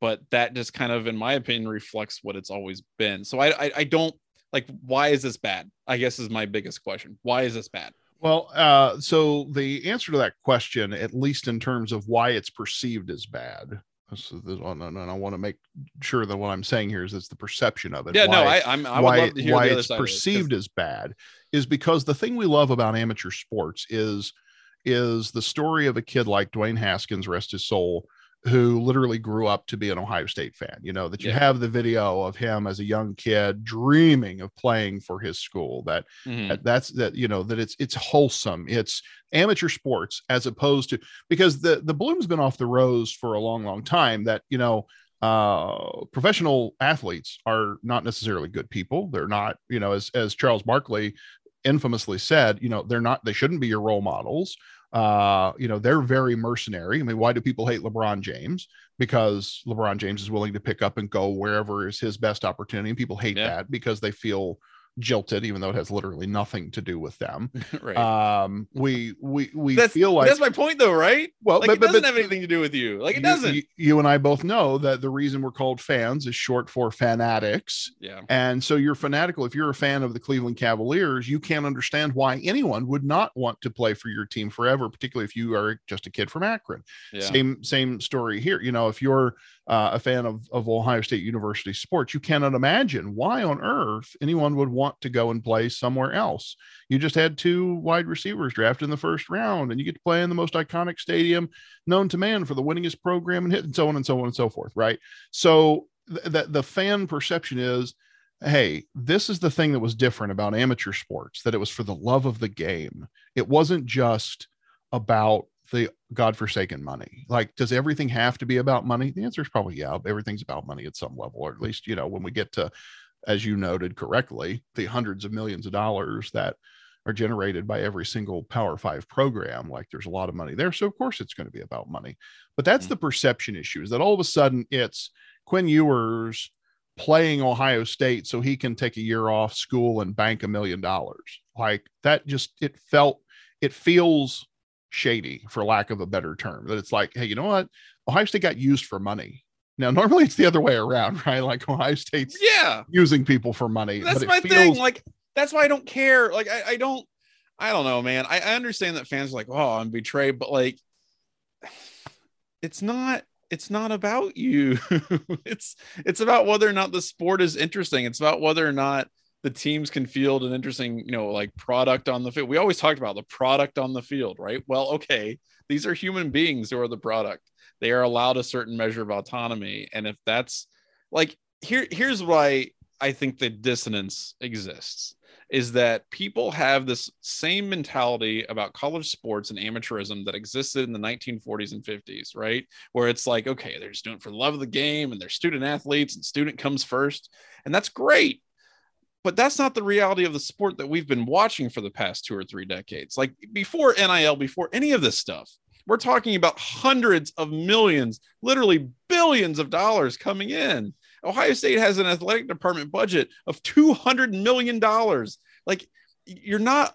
[SPEAKER 2] But that just kind of in my opinion reflects what it's always been. So i i, I don't like why is this bad? I guess is my biggest question. Why is this bad
[SPEAKER 1] Well, uh, so the answer to that question, at least in terms of why it's perceived as bad, this and I want to make sure that what I'm saying here is it's the perception of it.
[SPEAKER 2] yeah no
[SPEAKER 1] why-
[SPEAKER 2] i i'm i would
[SPEAKER 1] why,
[SPEAKER 2] love to hear
[SPEAKER 1] why
[SPEAKER 2] the other
[SPEAKER 1] it's
[SPEAKER 2] side of this, 'cause-
[SPEAKER 1] perceived as bad is because the thing we love about amateur sports is is the story of a kid like Dwayne Haskins, rest his soul, who literally grew up to be an Ohio State fan. You know, that you
[SPEAKER 2] Yeah.
[SPEAKER 1] have the video of him as a young kid dreaming of playing for his school. That
[SPEAKER 2] Mhm.
[SPEAKER 1] that- that's that you know that it's it's wholesome it's amateur sports as opposed to because the the bloom's been off the rose for a long long time that you know uh professional athletes are not necessarily good people they're not you know as as charles barkley infamously said you know they're not they shouldn't be your role models uh you know they're very mercenary i mean why do people hate lebron james because lebron james is willing to pick up and go wherever is his best opportunity and people hate
[SPEAKER 2] Yeah.
[SPEAKER 1] that because they feel jilted even though it has literally nothing to do with them
[SPEAKER 2] right.
[SPEAKER 1] um we we we
[SPEAKER 2] that's,
[SPEAKER 1] feel like
[SPEAKER 2] that's my point, though, right?
[SPEAKER 1] well
[SPEAKER 2] Like
[SPEAKER 1] but,
[SPEAKER 2] it
[SPEAKER 1] but,
[SPEAKER 2] doesn't
[SPEAKER 1] but
[SPEAKER 2] have anything to do with you. Like it
[SPEAKER 1] you-
[SPEAKER 2] doesn't.
[SPEAKER 1] you, you and i both know that the reason we're called fans is short for fanatics
[SPEAKER 2] yeah.
[SPEAKER 1] and so you're fanatical if you're a fan of the cleveland cavaliers you can't understand why anyone would not want to play for your team forever particularly if you are just a kid from akron
[SPEAKER 2] Yeah.
[SPEAKER 1] same same story here you know if you're uh, a fan of, of ohio state university sports you cannot imagine why on earth anyone would want to go and play somewhere else. You just had two wide receivers drafted in the first round and you get to play in the most iconic stadium known to man for the winningest program and hit and so on and so on and so forth right? So th- that the fan perception is hey this is the thing that was different about amateur sports that it was for the love of the game. It wasn't just about the godforsaken money. Like does everything have to be about money? The answer is probably yeah. Everything's about money at some level or at least you know when we get to as you noted correctly the hundreds of millions of dollars that are generated by every single power five program like there's a lot of money there so of course it's going to be about money. But that's
[SPEAKER 2] Mhm.
[SPEAKER 1] the perception issue is that all of a sudden it's quinn ewers playing ohio state so he can take a year off school and bank a million dollars. Like that just it felt it feels shady for lack of a better term that it's like hey you know what? Ohio state got used for money now normally it's the other way around right like ohio state's
[SPEAKER 2] Yeah.
[SPEAKER 1] using people for money
[SPEAKER 2] That's my
[SPEAKER 1] feels
[SPEAKER 2] thing. Like that's why I don't care. Like I, I don't. I don't know, man. I, I understand that fans are like, oh, I'm betrayed, but like, it's not. It's not about you. it's it's about whether or not the sport is interesting. It's about whether or not the teams can field an interesting, you know, like product on the field. We always talked about the product on the field, right? Well, okay, these are human beings who are the product. They are allowed a certain measure of autonomy, and if that's like here, here's why I think the dissonance exists is that people have this same mentality about college sports and amateurism that existed in the 1940s and 50s, right? Where it's like, okay, they're just doing it for the love of the game and they're student athletes and student comes first. And that's great. But that's not the reality of the sport that we've been watching for the past two or three decades. Like before NIL, before any of this stuff, we're talking about hundreds of millions, literally billions of dollars coming in. Ohio State has an athletic department budget of $200 million. Like, you're not,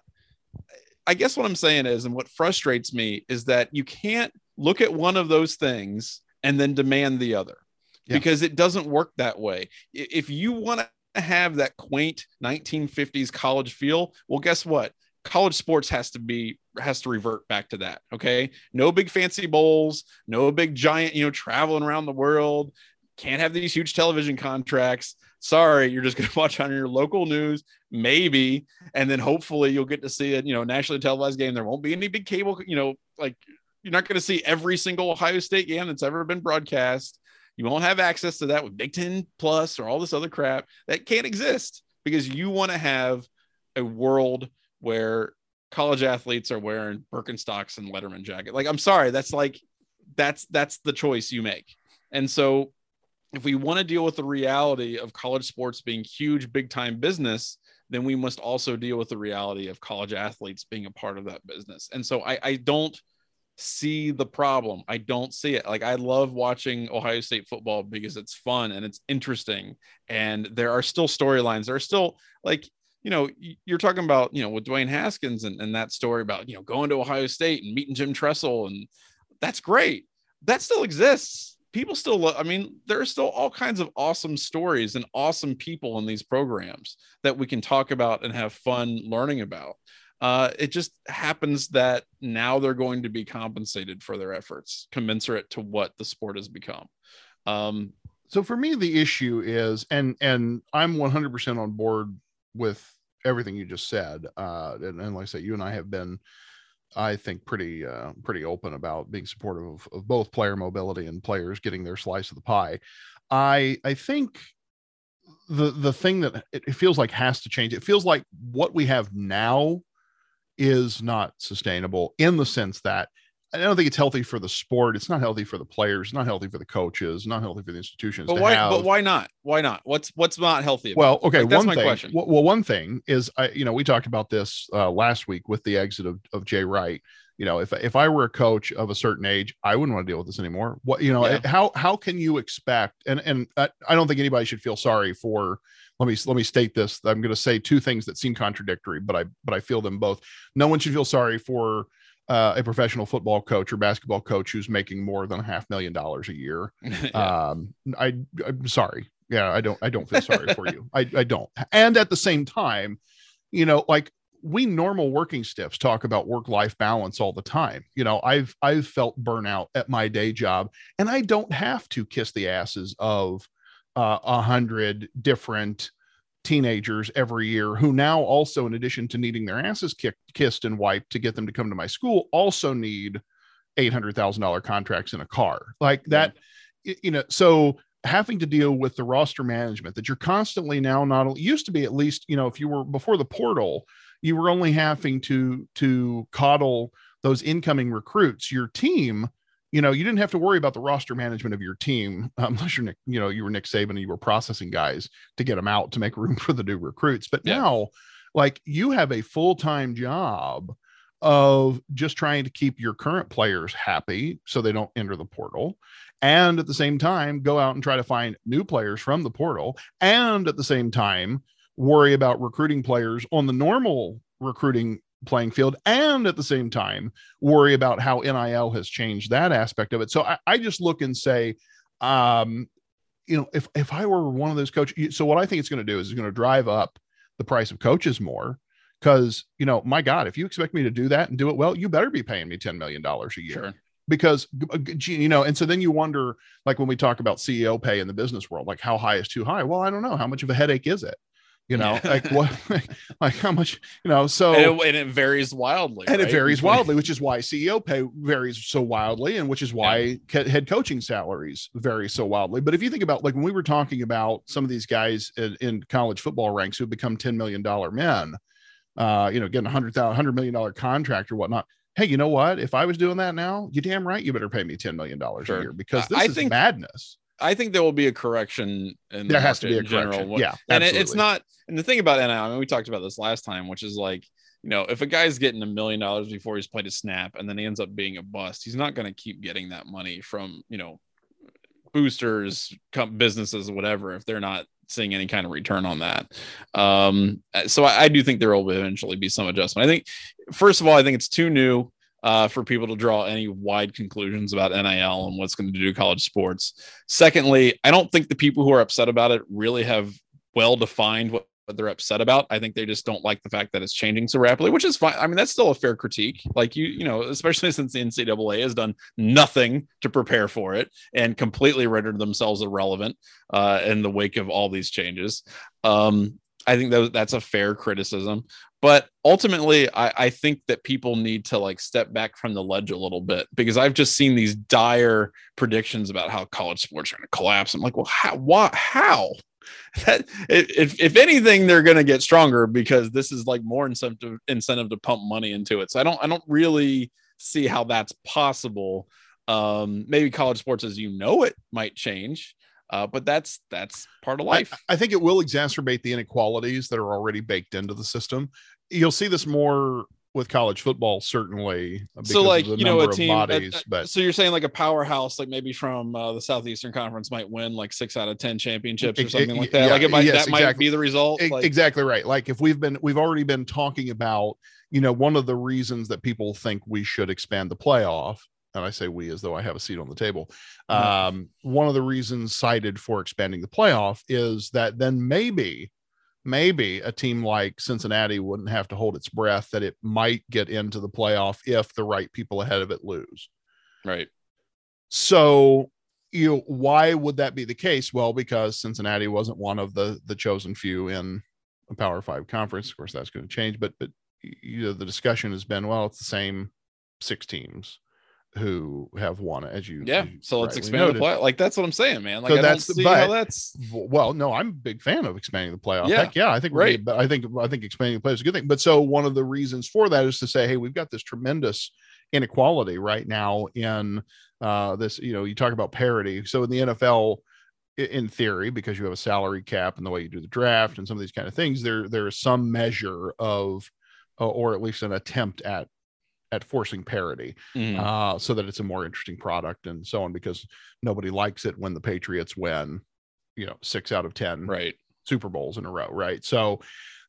[SPEAKER 2] I guess what I'm saying is, and what frustrates me is that you can't look at one of those things and then demand the other
[SPEAKER 1] Yeah.
[SPEAKER 2] because it doesn't work that way. If you want to have that quaint 1950s college feel, well, guess what? College sports has to be has to revert back to that. Okay. No big fancy bowls, no big giant, you know, traveling around the world, can't have these huge television contracts. Sorry, you're just going to watch on your local news, maybe, and then hopefully you'll get to see it. You know, nationally televised game. There won't be any big cable. You know, like you're not going to see every single Ohio State game that's ever been broadcast. You won't have access to that with Big Ten Plus or all this other crap that can't exist because you want to have a world where college athletes are wearing Birkenstocks and Letterman jacket. Like, I'm sorry, that's like that's that's the choice you make. And so if we want to deal with the reality of college sports being huge, big time business, then we must also deal with the reality of college athletes being a part of that business. And so I, I don't see the problem. I don't see it. Like I love watching Ohio State football because it's fun and it's interesting. And there are still storylines. There are still like, you know, you're talking about, you know, with Dwayne Haskins and, and that story about, you know, going to Ohio State and meeting Jim Tressel. And that's great. That still exists. People still, I mean, there are still all kinds of awesome stories and awesome people in these programs that we can talk about and have fun learning about. Uh, it just happens that now they're going to be compensated for their efforts, commensurate to what the sport has become. Um,
[SPEAKER 1] so for me the issue is and and i'm 100% on board with everything you just said uh and, and like i said you and i have been I think pretty uh, pretty open about being supportive of, of both player mobility and players getting their slice of the pie. I I think the the thing that it feels like has to change. It feels like what we have now is not sustainable in the sense that I don't think it's healthy for the sport. It's not healthy for the players. Not healthy for the coaches. Not healthy for the institutions.
[SPEAKER 2] But why? Have... But why not? Why not? What's what's not healthy?
[SPEAKER 1] well, okay. Like, one thing. Question. Well, one thing is, I you know we talked about this uh, last week with the exit of, of Jay Wright. You know, if if I were a coach of a certain age, I wouldn't want to deal with this anymore. What you know, yeah. how how can you expect? And and I, I don't think anybody should feel sorry for let me let me state this i'm going to say two things that seem contradictory but i but i feel them both no one should feel sorry for uh, a professional football coach or basketball coach who's making more than a half million dollars a year. yeah. Um, I, I'm sorry. Yeah, I don't, I don't feel sorry for you. I, I don't. And at the same time, you know, like we normal working stiffs talk about work life balance all the time. You know, I've, I've felt burnout at my day job and I don't have to kiss the asses of a uh, hundred different teenagers every year who now also in addition to needing their asses kicked kissed and wiped to get them to come to my school also need $800,000 contracts in a car like that yeah. you know so having to deal with the roster management that you're constantly now not used to be at least you know if you were before the portal you were only having to to coddle those incoming recruits your team you know, you didn't have to worry about the roster management of your team unless you're Nick, you know, you were Nick Saban and you were processing guys to get them out to make room for the new recruits. But yeah. now, like you have a full time job of just trying to keep your current players happy so they don't enter the portal and at the same time go out and try to find new players from the portal and at the same time worry about recruiting players on the normal recruiting playing field and at the same time worry about how NIL has changed that aspect of it. So I, I just look and say, um, you know, if if I were one of those coaches, so what I think it's going to do is it's going to drive up the price of coaches more because you know, my God, if you expect me to do that and do it well, you better be paying me ten million dollars a year. Sure. Because you know, and so then you wonder, like when we talk about CEO pay in the business world, like how high is too high? Well, I don't know. How much of a headache is it? You know like what like how much you know so
[SPEAKER 2] and it, and it varies wildly
[SPEAKER 1] and right? it varies wildly which is why ceo pay varies so wildly and which is why yeah. head coaching salaries vary so wildly but if you think about like when we were talking about some of these guys in, in college football ranks who become 10 million dollar men uh you know getting a hundred thousand hundred million dollar contract or whatnot hey you know what if i was doing that now you damn right you better pay me 10 million dollars sure. a year because this I is think, madness
[SPEAKER 2] I think there will be a correction in
[SPEAKER 1] there has to be a correction. General. Yeah,
[SPEAKER 2] and it, it's not. And the thing about NIL, I mean, we talked about this last time, which is like, you know, if a guy's getting a million dollars before he's played a snap, and then he ends up being a bust, he's not going to keep getting that money from you know boosters, businesses, whatever, if they're not seeing any kind of return on that. Um, so I, I do think there will eventually be some adjustment. I think, first of all, I think it's too new uh, for people to draw any wide conclusions about NIL and what's going to do college sports. Secondly, I don't think the people who are upset about it really have well defined what, what they're upset about. I think they just don't like the fact that it's changing so rapidly, which is fine. I mean, that's still a fair critique. Like you, you know, especially since the NCAA has done nothing to prepare for it and completely rendered themselves irrelevant uh, in the wake of all these changes. Um, I think that that's a fair criticism. But ultimately, I, I, think that people need to like step back from the ledge a little bit because I've just seen these dire predictions about how college sports are going to collapse. I'm like, well, how? What? How? That if if anything, they're going to get stronger because this is like more incentive incentive to pump money into it. So I don't I don't really see how that's possible. Um, maybe college sports as you know it might change uh, but that's that's part of life.
[SPEAKER 1] I, I, think it will exacerbate the inequalities that are already baked into the system. You'll see this more with college football, certainly.
[SPEAKER 2] So, like you know, a team. Bodies, uh, but so you're saying like a powerhouse, like maybe from uh, the Southeastern Conference, might win like six out of ten championships or something like that. Yeah, like it might yes, that exactly. might be the result.
[SPEAKER 1] Like, exactly right. Like if we've been we've already been talking about you know one of the reasons that people think we should expand the playoff and I say we as though I have a seat on the table. Um, one of the reasons cited for expanding the playoff is that then maybe, maybe a team like Cincinnati wouldn't have to hold its breath that it might get into the playoff if the right people ahead of it lose.
[SPEAKER 2] Right.
[SPEAKER 1] So, you know, why would that be the case? Well, because Cincinnati wasn't one of the the chosen few in a Power Five conference. Of course, that's going to change, but but you know, the discussion has been well, it's the same six teams who have won it, as you
[SPEAKER 2] Yeah.
[SPEAKER 1] as you
[SPEAKER 2] So let's expand the
[SPEAKER 1] noted.
[SPEAKER 2] play. Like that's what I'm saying, man. Like
[SPEAKER 1] So
[SPEAKER 2] I
[SPEAKER 1] that's-
[SPEAKER 2] don't see
[SPEAKER 1] but-
[SPEAKER 2] how that's
[SPEAKER 1] Well, no, I'm a big fan of expanding the playoff.
[SPEAKER 2] Yeah,
[SPEAKER 1] Heck yeah, I think
[SPEAKER 2] right.
[SPEAKER 1] gonna- I think I think expanding the playoff is a good thing. But so one of the reasons for that is to say, hey, we've got this tremendous inequality right now in uh, this. You know, you talk about parity. So in the NFL, in theory, because you have a salary cap and the way you do the draft and some of these kind of things, there there is some measure of, uh, or at least an attempt at at forcing parity
[SPEAKER 2] Mhm.
[SPEAKER 1] uh, so that it's a more interesting product and so on because nobody likes it when the Patriots win, you know, six out of 10
[SPEAKER 2] right.
[SPEAKER 1] Super Bowls in a row. Right. So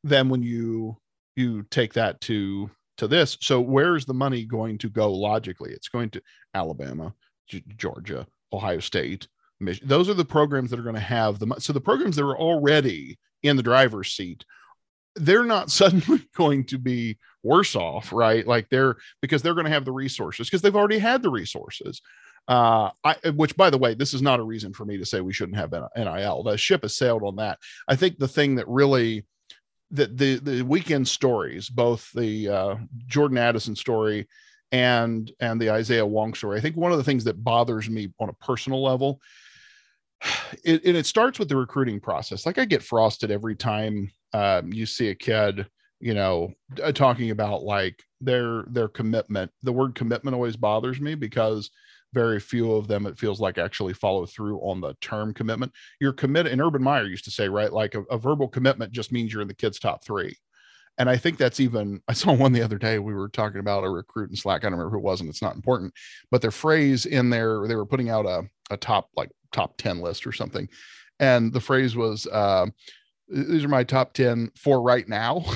[SPEAKER 1] then when you, you take that to, to this, so where's the money going to go logically? It's going to Alabama, G- Georgia, Ohio State, Mich- those are the programs that are going to have the, mo- so the programs that are already in the driver's seat they're not suddenly going to be worse off, right? Like they're because they're going to have the resources because they've already had the resources. Uh, I, which by the way, this is not a reason for me to say we shouldn't have NIL. The ship has sailed on that. I think the thing that really that the the weekend stories, both the uh, Jordan Addison story and and the Isaiah Wong story, I think one of the things that bothers me on a personal level it, and it starts with the recruiting process. Like I get frosted every time um, you see a kid, you know, uh, talking about like their their commitment. The word commitment always bothers me because very few of them it feels like actually follow through on the term commitment. You're committed. And Urban Meyer used to say, right, like a, a verbal commitment just means you're in the kid's top three. And I think that's even, I saw one the other day. We were talking about a recruit in Slack. I don't remember who it was, and it's not important, but their phrase in there, they were putting out a, a top, like top 10 list or something. And the phrase was, uh, these are my top 10 for right now.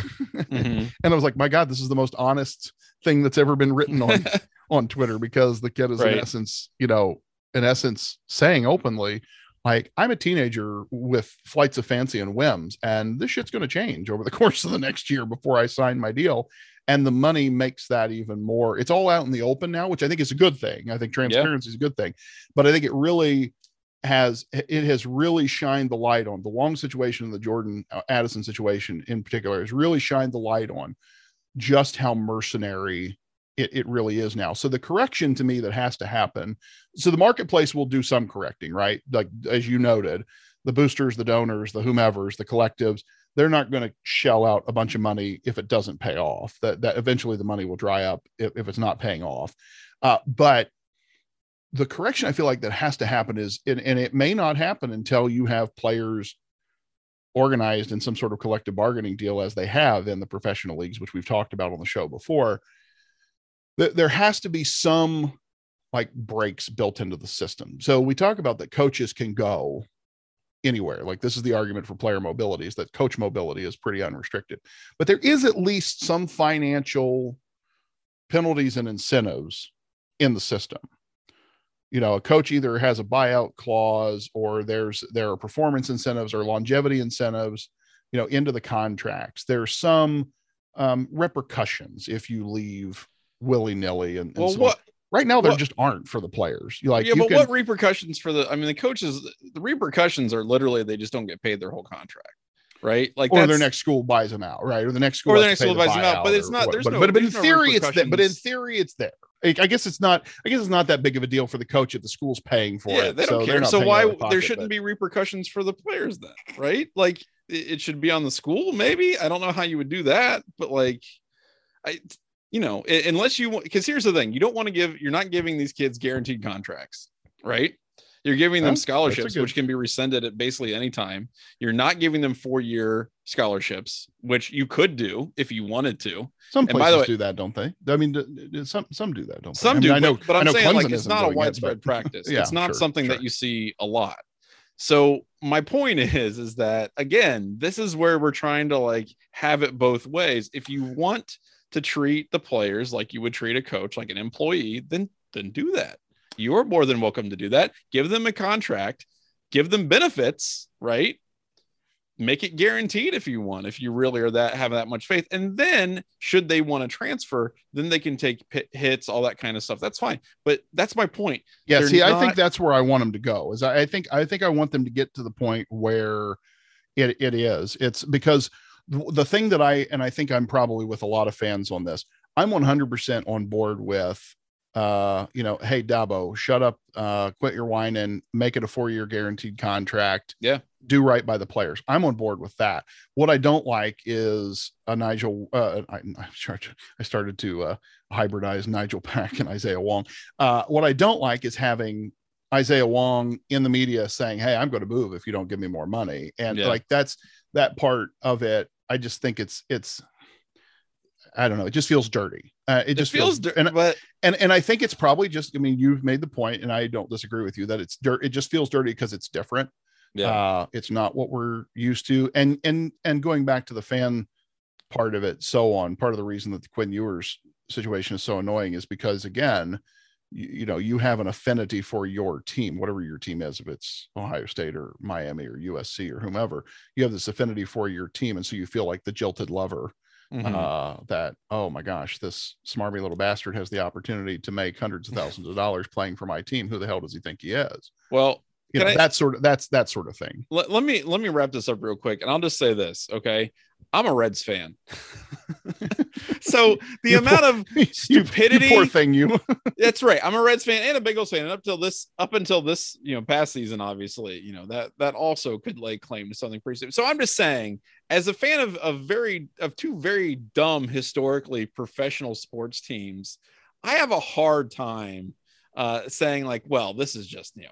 [SPEAKER 2] Mhm.
[SPEAKER 1] and I was like, my God, this is the most honest thing that's ever been written on, on Twitter because the kid is
[SPEAKER 2] Right.
[SPEAKER 1] in essence, you know, in essence saying openly, like, I'm a teenager with flights of fancy and whims, and this shit's going to change over the course of the next year before I sign my deal. And the money makes that even more. It's all out in the open now, which I think is a good thing. I think transparency is a good thing, but I think it really has it has really shined the light on the Wong situation and the Jordan uh, Addison situation in particular has really shined the light on just how mercenary it, it really is now. So the correction to me that has to happen. So the marketplace will do some correcting, right? Like as you noted, the boosters, the donors, the whomevers, the collectives, they're not going to shell out a bunch of money if it doesn't pay off. That that eventually the money will dry up if, if it's not paying off. Uh, but the correction I feel like that has to happen is, and, and it may not happen until you have players organized in some sort of collective bargaining deal as they have in the professional leagues, which we've talked about on the show before. Th- there has to be some like breaks built into the system. So we talk about that coaches can go anywhere. Like this is the argument for player mobility is that coach mobility is pretty unrestricted. But there is at least some financial penalties and incentives in the system. You know, a coach either has a buyout clause or there's there are performance incentives or longevity incentives, you know, into the contracts. There's some um, repercussions if you leave willy nilly and, and
[SPEAKER 2] well,
[SPEAKER 1] so
[SPEAKER 2] what?
[SPEAKER 1] right now there
[SPEAKER 2] what-
[SPEAKER 1] just aren't for the players. You like
[SPEAKER 2] yeah,
[SPEAKER 1] you
[SPEAKER 2] but
[SPEAKER 1] can-
[SPEAKER 2] what repercussions for the? I mean, the coaches. The repercussions are literally they just don't get paid their whole contract, right? Like
[SPEAKER 1] or their next school buys them out, right? Or the next school,
[SPEAKER 2] Or the next school buys them out, but it's not-
[SPEAKER 1] what-
[SPEAKER 2] there's
[SPEAKER 1] But,
[SPEAKER 2] no-
[SPEAKER 1] but, but in
[SPEAKER 2] no
[SPEAKER 1] theory, it's there. But in theory, it's there. I guess it's not. I guess it's not that big of a deal for the coach if the school's paying for
[SPEAKER 2] yeah,
[SPEAKER 1] it.
[SPEAKER 2] they
[SPEAKER 1] so
[SPEAKER 2] don't
[SPEAKER 1] they're
[SPEAKER 2] care. So why
[SPEAKER 1] pocket,
[SPEAKER 2] there shouldn't
[SPEAKER 1] but-
[SPEAKER 2] be repercussions for the players then, right? Like it, it should be on the school. Maybe I don't know how you would do that, but like, I, you know, unless you because here's the thing: you don't want to give. You're not giving these kids guaranteed contracts, right? You're giving them
[SPEAKER 1] Well, that's a
[SPEAKER 2] scholarships,
[SPEAKER 1] good-
[SPEAKER 2] which can be rescinded at basically any time. You're not giving them four year scholarships, which you could do if you wanted to.
[SPEAKER 1] Some
[SPEAKER 2] and by
[SPEAKER 1] places
[SPEAKER 2] the way-
[SPEAKER 1] do that, don't they? I mean, some some do that, don't they?
[SPEAKER 2] Some
[SPEAKER 1] I mean,
[SPEAKER 2] do,
[SPEAKER 1] I know,
[SPEAKER 2] but, but I'm
[SPEAKER 1] I know
[SPEAKER 2] saying like it's
[SPEAKER 1] isn't
[SPEAKER 2] a
[SPEAKER 1] doing it,
[SPEAKER 2] widespread
[SPEAKER 1] but-
[SPEAKER 2] practice.
[SPEAKER 1] Yeah,
[SPEAKER 2] it's not
[SPEAKER 1] sure,
[SPEAKER 2] something
[SPEAKER 1] sure.
[SPEAKER 2] that you see a lot. So my point is, is that again, this is where we're trying to like have it both ways. If you want to treat the players like you would treat a coach, like an employee, then then do that. You are more than welcome to do that. Give them a contract, give them benefits, right? make it guaranteed if you want if you really are that have that much faith and then should they want to transfer then they can take hits all that kind of stuff that's fine but that's my point
[SPEAKER 1] Yeah,
[SPEAKER 2] They're
[SPEAKER 1] see, I think that's where I want them to go. Is I, I think I think I want them to get to the point where it it is. It's because the the thing that I and I think I'm probably with a lot of fans on this. I'm 100% on board with uh, you know, hey Dabo, shut up, uh, quit your whine and make it a four-year guaranteed contract.
[SPEAKER 2] Yeah.
[SPEAKER 1] Do right by the players. I'm on board with that. What I don't like is a Nigel. Uh, I, I started to uh, hybridize Nigel Pack and Isaiah Wong. Uh, what I don't like is having Isaiah Wong in the media saying, "Hey, I'm going to move if you don't give me more money," and
[SPEAKER 2] Yeah.
[SPEAKER 1] like that's that part of it. I just think it's it's. I don't know. It just feels dirty. Uh, it
[SPEAKER 2] It
[SPEAKER 1] just
[SPEAKER 2] feels,
[SPEAKER 1] feels,
[SPEAKER 2] dir-
[SPEAKER 1] and
[SPEAKER 2] but
[SPEAKER 1] and and I think it's probably just. I mean, you've made the point, and I don't disagree with you that it's dirt. It just feels dirty because it's different.
[SPEAKER 2] yeah,
[SPEAKER 1] Uh, it's not what we're used to, and and and going back to the fan part of it, so on. Part of the reason that the Quinn Ewers situation is so annoying is because again, you, you know, you have an affinity for your team, whatever your team is, if it's Ohio State or Miami or USC or whomever, you have this affinity for your team, and so you feel like the jilted lover
[SPEAKER 2] mhm.
[SPEAKER 1] uh, that oh my gosh, this smarmy little bastard has the opportunity to make hundreds of thousands of dollars playing for my team. Who the hell does he think he is?
[SPEAKER 2] well,
[SPEAKER 1] You know,
[SPEAKER 2] I-
[SPEAKER 1] that sort of that's that sort of thing.
[SPEAKER 2] let, let me let me wrap this up real quick and i'll just say this okay i'm a reds fan so the
[SPEAKER 1] You
[SPEAKER 2] amount of
[SPEAKER 1] You-
[SPEAKER 2] Stupidity.
[SPEAKER 1] you poor thing, you.
[SPEAKER 2] that's right i'm a reds fan and a bengals fan and up till this up until this you know past season obviously you know that that also could lay claim to something pretty soon so i'm just saying as a fan of of very of two very dumb historically professional sports teams i have a hard time uh saying like well this is just you know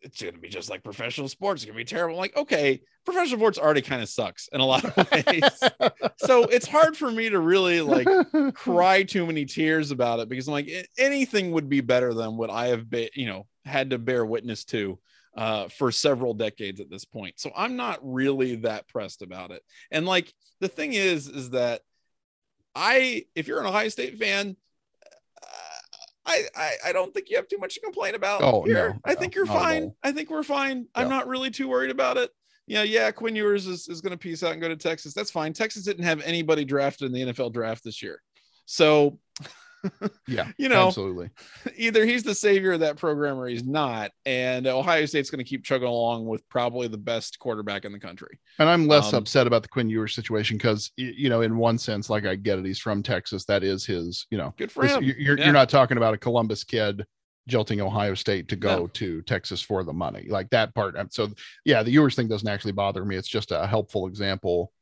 [SPEAKER 2] it's going to be just like professional sports. It's going to be terrible. Like, okay, professional sports already kind of sucks in a lot of ways. so it's hard for me to really like cry too many tears about it because I'm like anything would be better than what I have been, you know, had to bear witness to uh, for several decades at this point. So I'm not really that pressed about it. And like the thing is, is that I, if you're an Ohio State fan, uh, I, I I don't think you have too much to complain about.
[SPEAKER 1] Oh,
[SPEAKER 2] here.
[SPEAKER 1] no,
[SPEAKER 2] I
[SPEAKER 1] no,
[SPEAKER 2] think you're fine. I think we're fine. I'm not really too worried about it. Yeah, yeah. Quinn Ewers is, is going to peace out and go to Texas. That's fine. Texas didn't have anybody drafted in the NFL draft this year. So,
[SPEAKER 1] yeah,
[SPEAKER 2] you know,
[SPEAKER 1] absolutely.
[SPEAKER 2] either he's the savior of that program or he's not. And Ohio State's going to keep chugging along with probably the best quarterback in the country.
[SPEAKER 1] And I'm less
[SPEAKER 2] Um,
[SPEAKER 1] upset about the Quinn Ewers situation because you know, in one sense, like I get it, he's from Texas. That is his. You know,
[SPEAKER 2] Good for
[SPEAKER 1] this-
[SPEAKER 2] him.
[SPEAKER 1] you're you're,
[SPEAKER 2] Yeah.
[SPEAKER 1] you're not talking about a Columbus kid jilting Ohio State to go
[SPEAKER 2] No.
[SPEAKER 1] to Texas for the money, like that part. So yeah, the Ewers thing doesn't actually bother me. It's just a helpful example.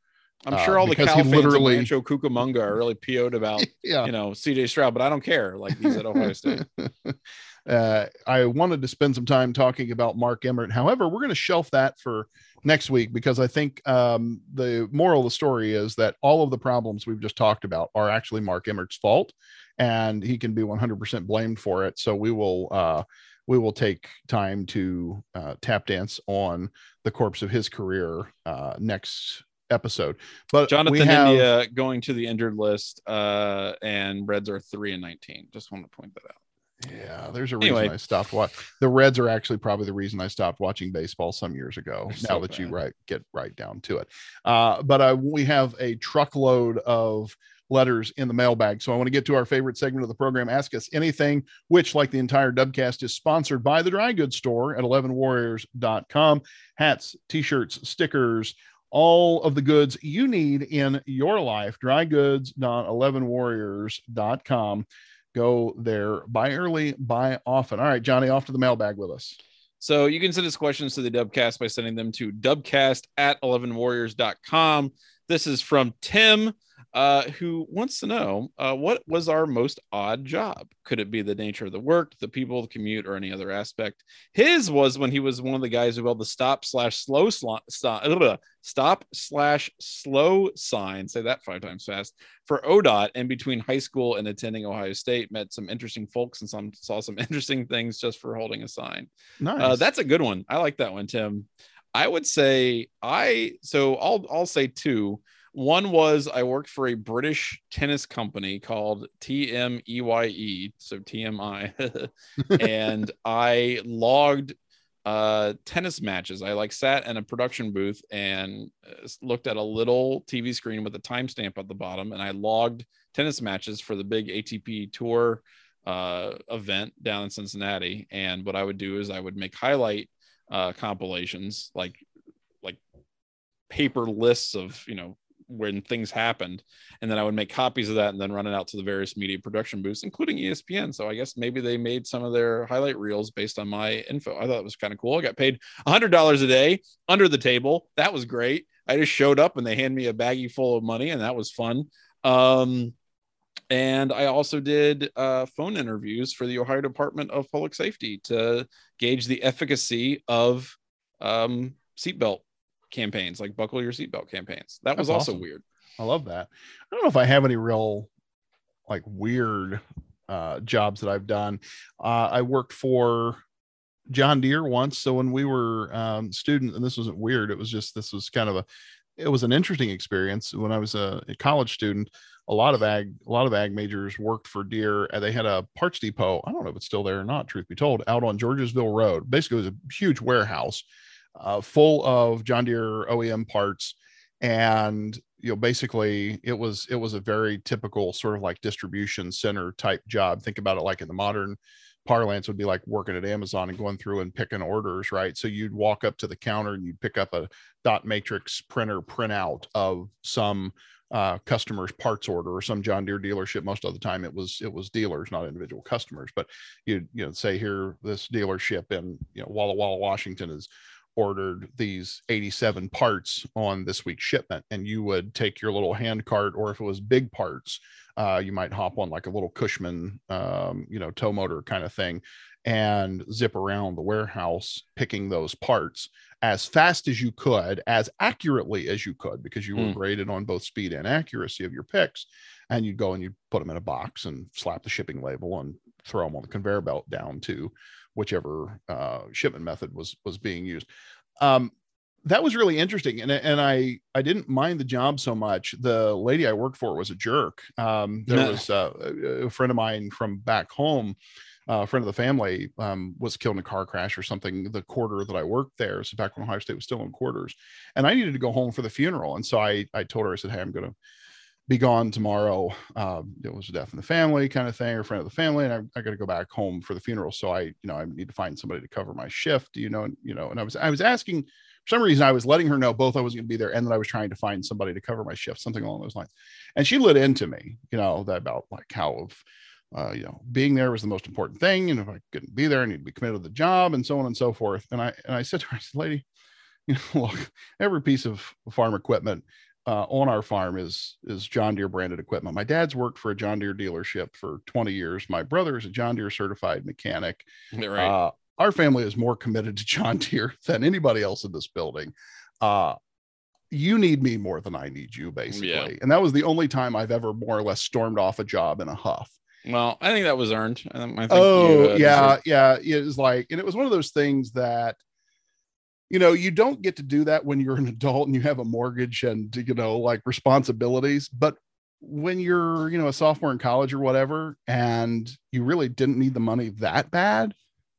[SPEAKER 2] I'm
[SPEAKER 1] uh,
[SPEAKER 2] sure all the Cal fans
[SPEAKER 1] literally-
[SPEAKER 2] of Rancho Cucamonga are really PO'd about,
[SPEAKER 1] Yeah.
[SPEAKER 2] you know, CJ Stroud, but I don't care. Like he's at Ohio State.
[SPEAKER 1] uh, I wanted to spend some time talking about Mark Emmert. However, we're going to shelf that for next week because I think um, the moral of the story is that all of the problems we've just talked about are actually Mark Emmert's fault, and he can be 100% blamed for it. So we will uh, we will take time to uh, tap dance on the corpse of his career uh, next episode. But
[SPEAKER 2] Jonathan
[SPEAKER 1] have,
[SPEAKER 2] India going to the injured list, uh, and Reds are three and 19. Just want to point that out.
[SPEAKER 1] Yeah, there's a reason
[SPEAKER 2] Anyway.
[SPEAKER 1] I stopped watching. The Reds are actually probably the reason I stopped watching baseball some years ago.
[SPEAKER 2] They're
[SPEAKER 1] now
[SPEAKER 2] so
[SPEAKER 1] that you right get right down to it, uh, but uh, we have a truckload of letters in the mailbag. So I want to get to our favorite segment of the program. Ask us anything, which, like the entire Dubcast, is sponsored by the Dry Goods Store at 11warriors.com. Hats, t-shirts, stickers. All of the goods you need in your life, drygoods.11warriors.com go there. Buy early buy often. All right johnny off to the mailbag with us.
[SPEAKER 2] So you can send us questions to the Dubcast by sending them to dubcast at 11warriors.com. This is from Tim, uh, who wants to know uh, what was our most odd job? Could it be the nature of the work, the people, the commute, or any other aspect? His was when he was one of the guys who held the stop slash slow sli- stop, stop slash slow sign. Say that five times fast for ODOT in between high school and attending Ohio State. Met some interesting folks and some saw some interesting things just for holding a sign.
[SPEAKER 1] nice
[SPEAKER 2] Uh, that's a good one. I like that one, Tim. I would say I so I'll I'll say two. One was I worked for a British tennis company called TMEYE, so TMI, and I logged uh tennis matches. I like sat in a production booth and uh, looked at a little TV screen with a timestamp at the bottom, and I logged tennis matches for the big ATP tour uh event down in Cincinnati. And what I would do is I would make highlight uh compilations like like paper lists of you know when things happened. And then i would make copies of that and then run it out to the various media production booths including espn so i guess maybe they made some of their highlight reels based on my info. I thought it was kind of cool. I got paid $100 a day under the table. That was great. I just showed up and they handed me a baggie full of money and that was fun. Um, and I also did uh, phone interviews for the Ohio Department of Public Safety to gauge the efficacy of um, seatbelt campaigns, like buckle your seatbelt campaigns. That
[SPEAKER 1] That's
[SPEAKER 2] was also
[SPEAKER 1] awesome.
[SPEAKER 2] weird.
[SPEAKER 1] I love that. I don't know if I have any real like weird uh, jobs that I've done. Uh, I worked for John Deere once. So when we were um, student, and this wasn't weird, it was just this was kind of a it was an interesting experience when I was a, a college student. A lot of ag, a lot of ag majors worked for Deere, and they had a parts depot. I don't know if it's still there or not. Truth be told, out on Georgesville Road. Basically, it was a huge warehouse uh, full of John Deere OEM parts, and you know, basically, it was it was a very typical sort of like distribution center type job. Think about it like in the modern parlance would be like working at Amazon and going through and picking orders, right? So you'd walk up to the counter and you'd pick up a dot matrix printer printout of some uh, customer's parts order or some John Deere dealership. Most of the time, it was it was dealers, not individual customers. But you'd you know say here this dealership in you know Walla Walla, Washington is ordered these 87 parts on this week's shipment and you would take your little hand cart or if it was big parts uh, you might hop on like a little cushman um, you know tow motor kind of thing and zip around the warehouse picking those parts as fast as you could as accurately as you could because you were
[SPEAKER 2] Hmm.
[SPEAKER 1] graded on both speed and accuracy of your picks and you'd go and you'd put them in a box and slap the shipping label and throw them on the conveyor belt down to whichever uh, shipment method was was being used. Um, that was really interesting, and and I I didn't mind the job so much. The lady I worked for was a jerk. Um, there was uh, a a friend of mine from back home. Uh, a friend of the family um, was killed in a car crash or something the quarter that I worked there. So back when Ohio State was still in quarters, and I needed to go home for the funeral. And so I I told her I said, "Hey, I'm going to be gone tomorrow. Um, it was a death in the family kind of thing, or friend of the family, and I, I got to go back home for the funeral. So I, you know, I need to find somebody to cover my shift. You know, and you know, and I was I was asking for some reason I was letting her know both I was going to be there, and that I was trying to find somebody to cover my shift, something along those lines. And she lit into me, you know, that about like how of uh, you know, being there was the most important thing. And if I couldn't be there, I need to be committed to the job and so on and so forth. And I and I said to her, I said, lady, you know, look, every piece of farm equipment uh, on our farm is is John Deere branded equipment. My dad's worked for a John Deere dealership for 20 years. My brother is a John Deere certified mechanic.
[SPEAKER 2] Right.
[SPEAKER 1] Uh, our family is more committed to John Deere than anybody else in this building. Uh, you need me more than I need you, basically.
[SPEAKER 2] Yeah.
[SPEAKER 1] And that was the only time I've ever more or less stormed off a job in a huff.
[SPEAKER 2] well, I think that was earned. I think
[SPEAKER 1] Oh,
[SPEAKER 2] you, uh,
[SPEAKER 1] yeah, yeah. It was like, and it was one of those things that, you know, you don't get to do that when you're an adult and you have a mortgage and, you know, like responsibilities. But when you're, you know, a sophomore in college or whatever, and you really didn't need the money that bad,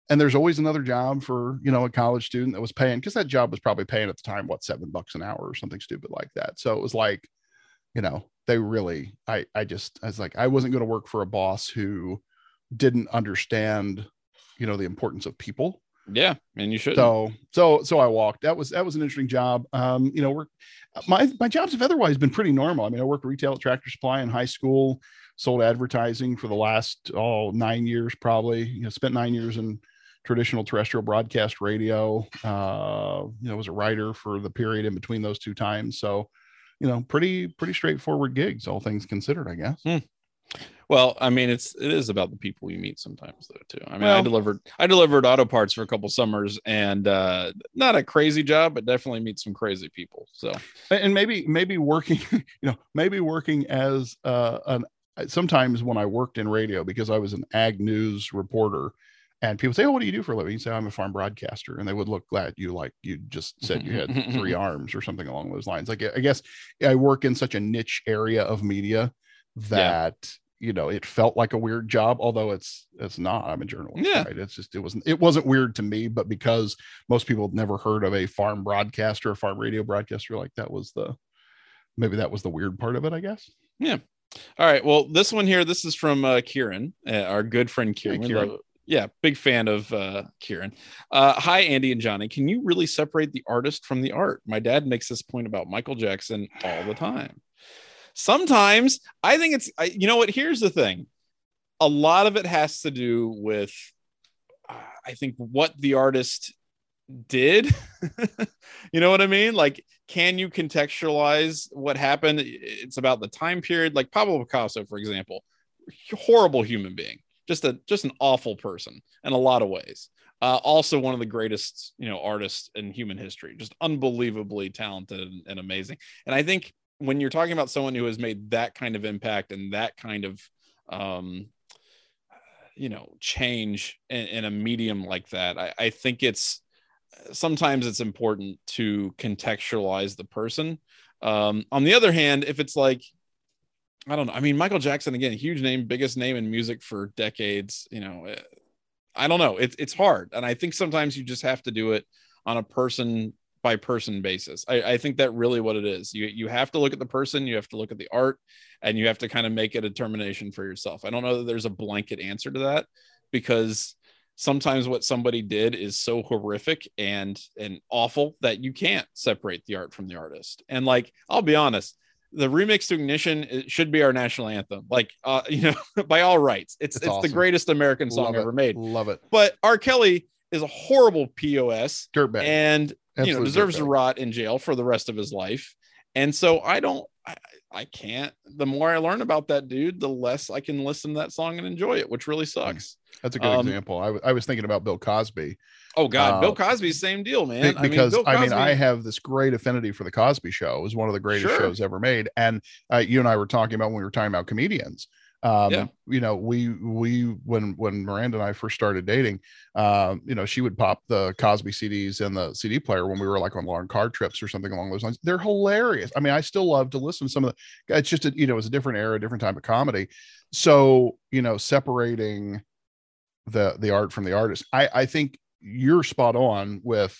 [SPEAKER 1] and there's always another job for, you know, a college student that was paying, because that job was probably paying at the time, what, seven bucks an hour or something stupid like that. So it was like, you know, they really, I, I just, I was like, I wasn't going to work for a boss who didn't understand, you know, the importance of people.
[SPEAKER 2] Yeah, and you should.
[SPEAKER 1] So, so, so I walked. That was that was an interesting job. Um, you know, we're my my jobs have otherwise been pretty normal. I mean, I worked retail at Tractor Supply in high school, sold advertising for the last all oh nine years probably. You know, spent nine years in traditional terrestrial broadcast radio. Uh, you know, was a writer for the period in between those two times. So, you know, pretty pretty straightforward gigs, all things considered, I guess.
[SPEAKER 2] Well, I mean, it's it is about the people you meet sometimes though too. I mean, I delivered I delivered auto parts for a couple summers, and uh, not a crazy job, but definitely meet some crazy people. So
[SPEAKER 1] and maybe maybe working you know maybe working as uh an sometimes when i worked in radio because i was an ag news reporter and people say oh what do you do for a living you say i'm a farm broadcaster and they would look glad you like you just said you had three arms or something along those lines like i guess i work in such a niche area of media that you know it felt like a weird job although it's it's not i'm a journalist
[SPEAKER 2] Yeah.
[SPEAKER 1] right it's just it wasn't it wasn't weird to me but because most people had never heard of a farm broadcaster a farm radio broadcaster like that was the maybe that was the weird part of it i guess Yeah.
[SPEAKER 2] All right. Well, this one here, this is from uh, Kieran, uh, our good friend Kieran. We
[SPEAKER 1] Kieran.
[SPEAKER 2] Yeah, big fan of uh, Kieran. Uh, hi, Andy and Johnny. Can you really separate the artist from the art? My dad makes this point about Michael Jackson all the time. Sometimes I think it's, I, you know what? Here's the thing a lot of it has to do with, uh, I think, what the artist did. you know what I mean? Like, can you contextualize what happened? It's about the time period. Like Pablo Picasso, for example, horrible human being just a just an awful person in a lot of ways. Uh, also one of the greatest you know artists in human history, just unbelievably talented and, and amazing. And I think when you're talking about someone who has made that kind of impact and that kind of um, you know change in, in a medium like that, I, I think it's sometimes it's important to contextualize the person. Um, on the other hand, if it's like I don't know. I mean, Michael Jackson again, huge name, biggest name in music for decades. You know, eh, I don't know. It's it's hard, and I think sometimes you just have to do it on a person by person basis. I, I think that really what it is. You you have to look at the person, you have to look at the art, and you have to kind of make a determination for yourself. I don't know that there's a blanket answer to that because sometimes what somebody did is so horrific and and awful that you can't separate the art from the artist. And like, I'll be honest, the remix to ignition should be our national anthem like uh you know by all rights it's it's, it's awesome. the greatest american song
[SPEAKER 1] love
[SPEAKER 2] ever made
[SPEAKER 1] love it
[SPEAKER 2] but r kelly is a horrible pos
[SPEAKER 1] dirtbag
[SPEAKER 2] and Absolute you know deserves to rot in jail for the rest of his life and so i don't I, I can't the more i learn about that dude the less i can listen to that song and enjoy it which really sucks
[SPEAKER 1] that's a good um, example I, w- I was thinking about bill cosby
[SPEAKER 2] Oh God, uh, Bill Cosby, same deal, man.
[SPEAKER 1] Because
[SPEAKER 2] I mean,
[SPEAKER 1] I mean, I have this great affinity for the Cosby Show. It was one of the greatest sure. shows ever made, and uh, you and I were talking about when we were talking about comedians. Um, yeah. you know, we we when when Miranda and I first started dating, um, you know, she would pop the Cosby CDs in the CD player when we were like on long car trips or something along those lines. They're hilarious. I mean, I still love to listen to some of the. It's just a, you know, it's a different era, different type of comedy. So you know, separating the the art from the artist, I I think you're spot on with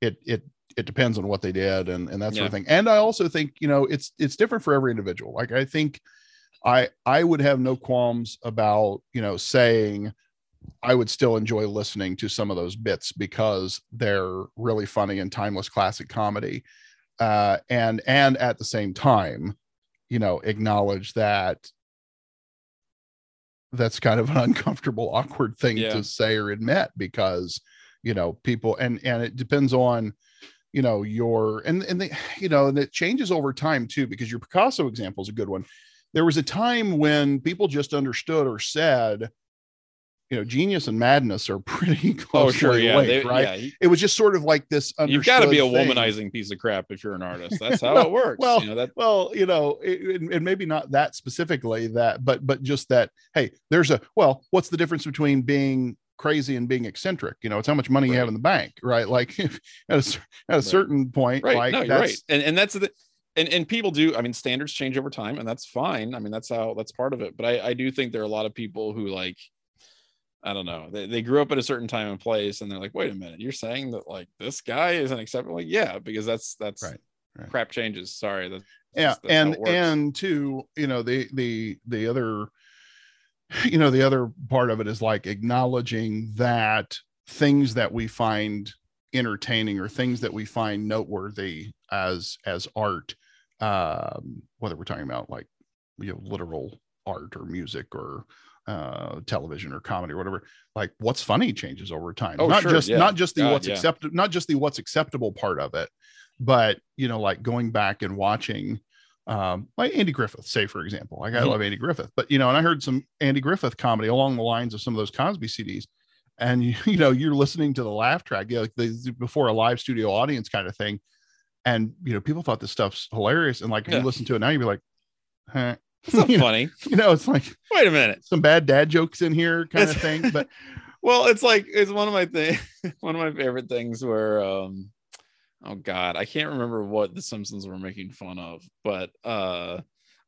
[SPEAKER 1] it it it depends on what they did and and that sort yeah. of thing and i also think you know it's it's different for every individual like i think i i would have no qualms about you know saying i would still enjoy listening to some of those bits because they're really funny and timeless classic comedy uh and and at the same time you know acknowledge that that's kind of an uncomfortable awkward thing yeah. to say or admit because you know people and and it depends on you know your and and they you know and it changes over time too because your picasso example is a good one there was a time when people just understood or said you know genius and madness are pretty close oh, sure, yeah. Linked, they, right yeah. it was just sort of like this
[SPEAKER 2] you've got to be a thing. womanizing piece of crap if you're an artist that's how
[SPEAKER 1] well,
[SPEAKER 2] it works
[SPEAKER 1] well
[SPEAKER 2] you know,
[SPEAKER 1] that... well you know it, and maybe not that specifically that but but just that hey there's a well what's the difference between being crazy and being eccentric. You know, it's how much money right. you have in the bank, right? Like at a, at a right. certain point,
[SPEAKER 2] right?
[SPEAKER 1] Like
[SPEAKER 2] no, right. And and that's the and and people do. I mean, standards change over time, and that's fine. I mean, that's how that's part of it. But I I do think there are a lot of people who like. I don't know. They, they grew up at a certain time and place, and they're like, "Wait a minute, you're saying that like this guy isn't acceptable?" Like, yeah, because that's that's right. Right. crap changes. Sorry, that's,
[SPEAKER 1] yeah, that's and and two, you know, the the the other you know the other part of it is like acknowledging that things that we find entertaining or things that we find noteworthy as as art um whether we're talking about like you know literal art or music or uh television or comedy or whatever like what's funny changes over time oh, not sure, just yeah. not just the God, what's yeah. acceptable not just the what's acceptable part of it but you know like going back and watching um, like Andy Griffith, say for example. Like I mm-hmm. love Andy Griffith, but you know, and I heard some Andy Griffith comedy along the lines of some of those Cosby CDs, and you, you know, you're listening to the laugh track, you know, like the, before a live studio audience kind of thing, and you know, people thought this stuff's hilarious, and like if yeah. you listen to it now, you'd be like, huh.
[SPEAKER 2] It's not
[SPEAKER 1] you
[SPEAKER 2] funny.
[SPEAKER 1] Know, you know, it's like
[SPEAKER 2] wait a minute,
[SPEAKER 1] some bad dad jokes in here, kind of thing. But
[SPEAKER 2] well, it's like it's one of my thing, one of my favorite things where um oh god i can't remember what the simpsons were making fun of but uh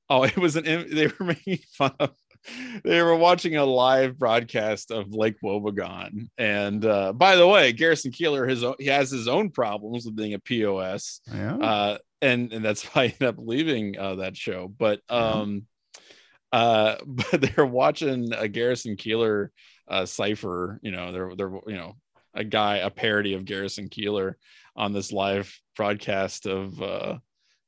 [SPEAKER 2] oh it was an they were making fun of they were watching a live broadcast of Lake Wobegon. And uh, by the way, Garrison Keillor his own, he has his own problems with being a POS. Yeah. Uh, and, and that's why I ended up leaving uh, that show. But um, uh, but they're watching a Garrison Keillor uh, cipher. You know, they're they're you know a guy a parody of Garrison Keillor on this live broadcast of uh,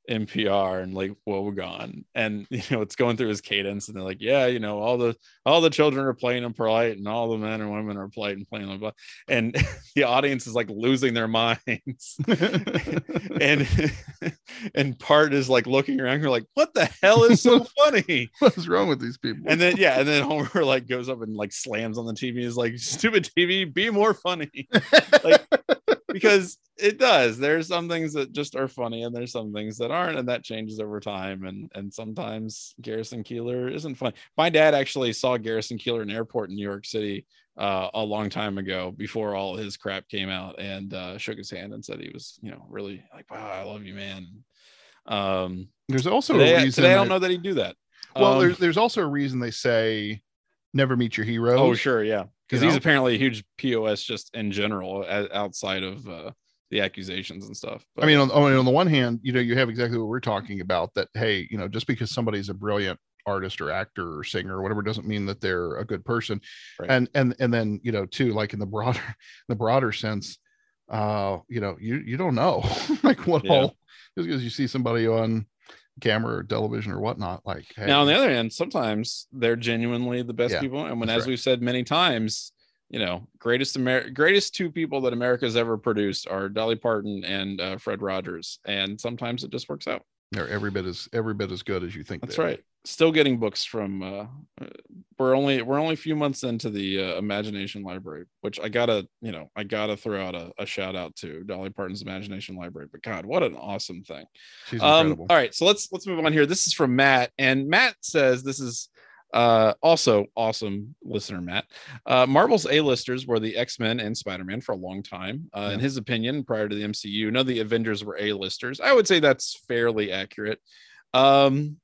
[SPEAKER 2] NPR and Lake Wobegon, and you know it's going through his cadence, and they're like, yeah, you know, all the all the children are playing them polite, and all the men and women are polite and playing them, and the audience is like losing their minds, and and part is like looking around, you're like, what the hell is so funny?
[SPEAKER 1] What's wrong with these people?
[SPEAKER 2] And then yeah, and then Homer like goes up and like slams on the TV, is like, stupid TV, be more funny, like because it does. There's some things that just are funny, and there's some things that aren't, and that changes over time. And and sometimes Garrison Keillor isn't fun. My dad actually saw Garrison Keillor in airport in New York City uh, a long time ago, before all his crap came out, and uh, shook his hand and said he was, you know, really like, "Wow, I love you, man." Um,
[SPEAKER 1] there's also
[SPEAKER 2] today,
[SPEAKER 1] a reason.
[SPEAKER 2] today I don't know that he'd do that.
[SPEAKER 1] Well,
[SPEAKER 2] Um,
[SPEAKER 1] there's there's also a reason they say never meet your Hero.
[SPEAKER 2] Oh, sure, yeah, because he's
[SPEAKER 1] know?
[SPEAKER 2] apparently a huge POS just in general, outside of uh, the accusations and stuff.
[SPEAKER 1] I mean, on, on on the one hand, you know, you have exactly what we're talking about. That hey, you know, just because somebody's a brilliant artist or actor or singer or whatever doesn't mean that they're a good person.
[SPEAKER 2] Right.
[SPEAKER 1] And and and then you know, too, like in the broader the broader sense, uh, you know, you you don't know like what
[SPEAKER 2] Yeah.
[SPEAKER 1] all just because you see somebody on camera or television or whatnot. Like hey,
[SPEAKER 2] now, on the other hand, sometimes they're genuinely the best
[SPEAKER 1] Yeah,
[SPEAKER 2] people, and when, as
[SPEAKER 1] right.
[SPEAKER 2] we've said many times, you know, greatest Amer- greatest two people that America's ever produced are Dolly Parton and uh, Fred Rogers, and sometimes it just works out.
[SPEAKER 1] They're every bit as every bit as good as you think.
[SPEAKER 2] That's right. Still getting books from. Uh, uh, we're only we're only a few months into the uh, Imagination Library, which I gotta you know I gotta throw out a, a shout out to Dolly Parton's Imagination Library. But God, what an awesome thing!
[SPEAKER 1] She's
[SPEAKER 2] Um,
[SPEAKER 1] incredible.
[SPEAKER 2] all right, so let's let's move on here. This is from Matt, and Matt says this is uh also awesome listener matt. Uh marvel's a-listers were the x-men and spider-man for a long time. Uh, in his opinion prior to the mcu none of the avengers were a-listers. I would say that's fairly accurate. Um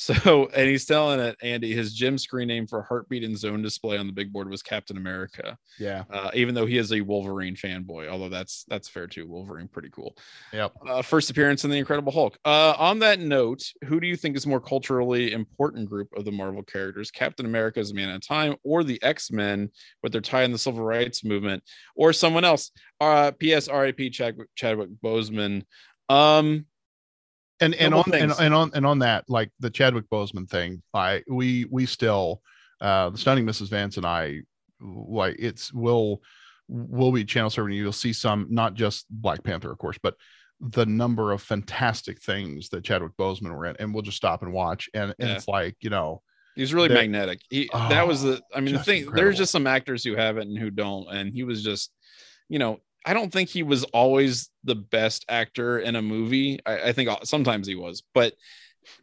[SPEAKER 2] so and he's telling it andy his gym screen name for heartbeat and zone display on the big board was captain america
[SPEAKER 1] yeah.
[SPEAKER 2] uh, even though he is a Wolverine fanboy, although that's that's fair too. Wolverine, pretty cool.
[SPEAKER 1] Yep.
[SPEAKER 2] Uh, first appearance in the Incredible Hulk. Uh, on that note, who do you think is more culturally important group of the Marvel characters? Captain America as a Man of Time, or the X Men with their tie in the Civil Rights Movement, or someone else? Uh, P.S. R.I.P. Chadwick, Chadwick Boseman. Um,
[SPEAKER 1] and and on and, and on and on that like the chadwick boseman thing i we we still uh the stunning mrs vance and i like it's will will be channel serving you'll see some not just black panther of course but the number of fantastic things that chadwick boseman were in and we'll just stop and watch and, and
[SPEAKER 2] Yeah.
[SPEAKER 1] it's like you know
[SPEAKER 2] He's really magnetic. He that was
[SPEAKER 1] Oh,
[SPEAKER 2] the I mean the thing
[SPEAKER 1] incredible.
[SPEAKER 2] there's just some actors who have it and who don't and he was just you know I don't think he was always the best actor in a movie. I, I think sometimes he was, but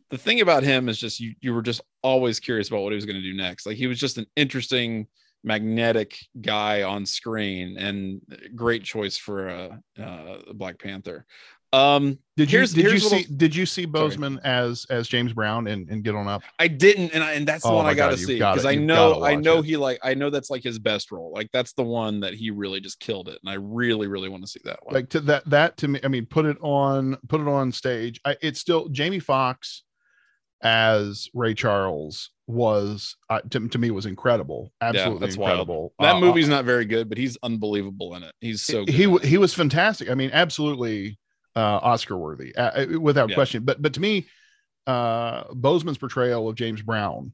[SPEAKER 2] the thing about him is just you you were just always curious about what he was going to do next. Like he was just an interesting magnetic guy on screen and great choice for a uh, uh, Black Panther. Um
[SPEAKER 1] did you did you see did you see
[SPEAKER 2] Sorry.
[SPEAKER 1] boseman as as james brown and, and get on up
[SPEAKER 2] I didn't, and I, and that's the
[SPEAKER 1] Oh
[SPEAKER 2] one I gotta
[SPEAKER 1] God,
[SPEAKER 2] see because I know I know
[SPEAKER 1] it.
[SPEAKER 2] he like I know that's like his best role. Like that's the one that he really just killed it, and I really really want to see that one.
[SPEAKER 1] like to that that to me i mean put it on put it on stage I, it's still jamie Foxx as ray charles was uh, to, to me was incredible absolutely
[SPEAKER 2] that's wild.
[SPEAKER 1] incredible
[SPEAKER 2] that
[SPEAKER 1] Uh,
[SPEAKER 2] movie's not very good, but he's unbelievable in it. He's so good.
[SPEAKER 1] he he was fantastic i mean absolutely uh oscar worthy uh, uh, without
[SPEAKER 2] Yeah.
[SPEAKER 1] question but but to me uh boseman's portrayal of james brown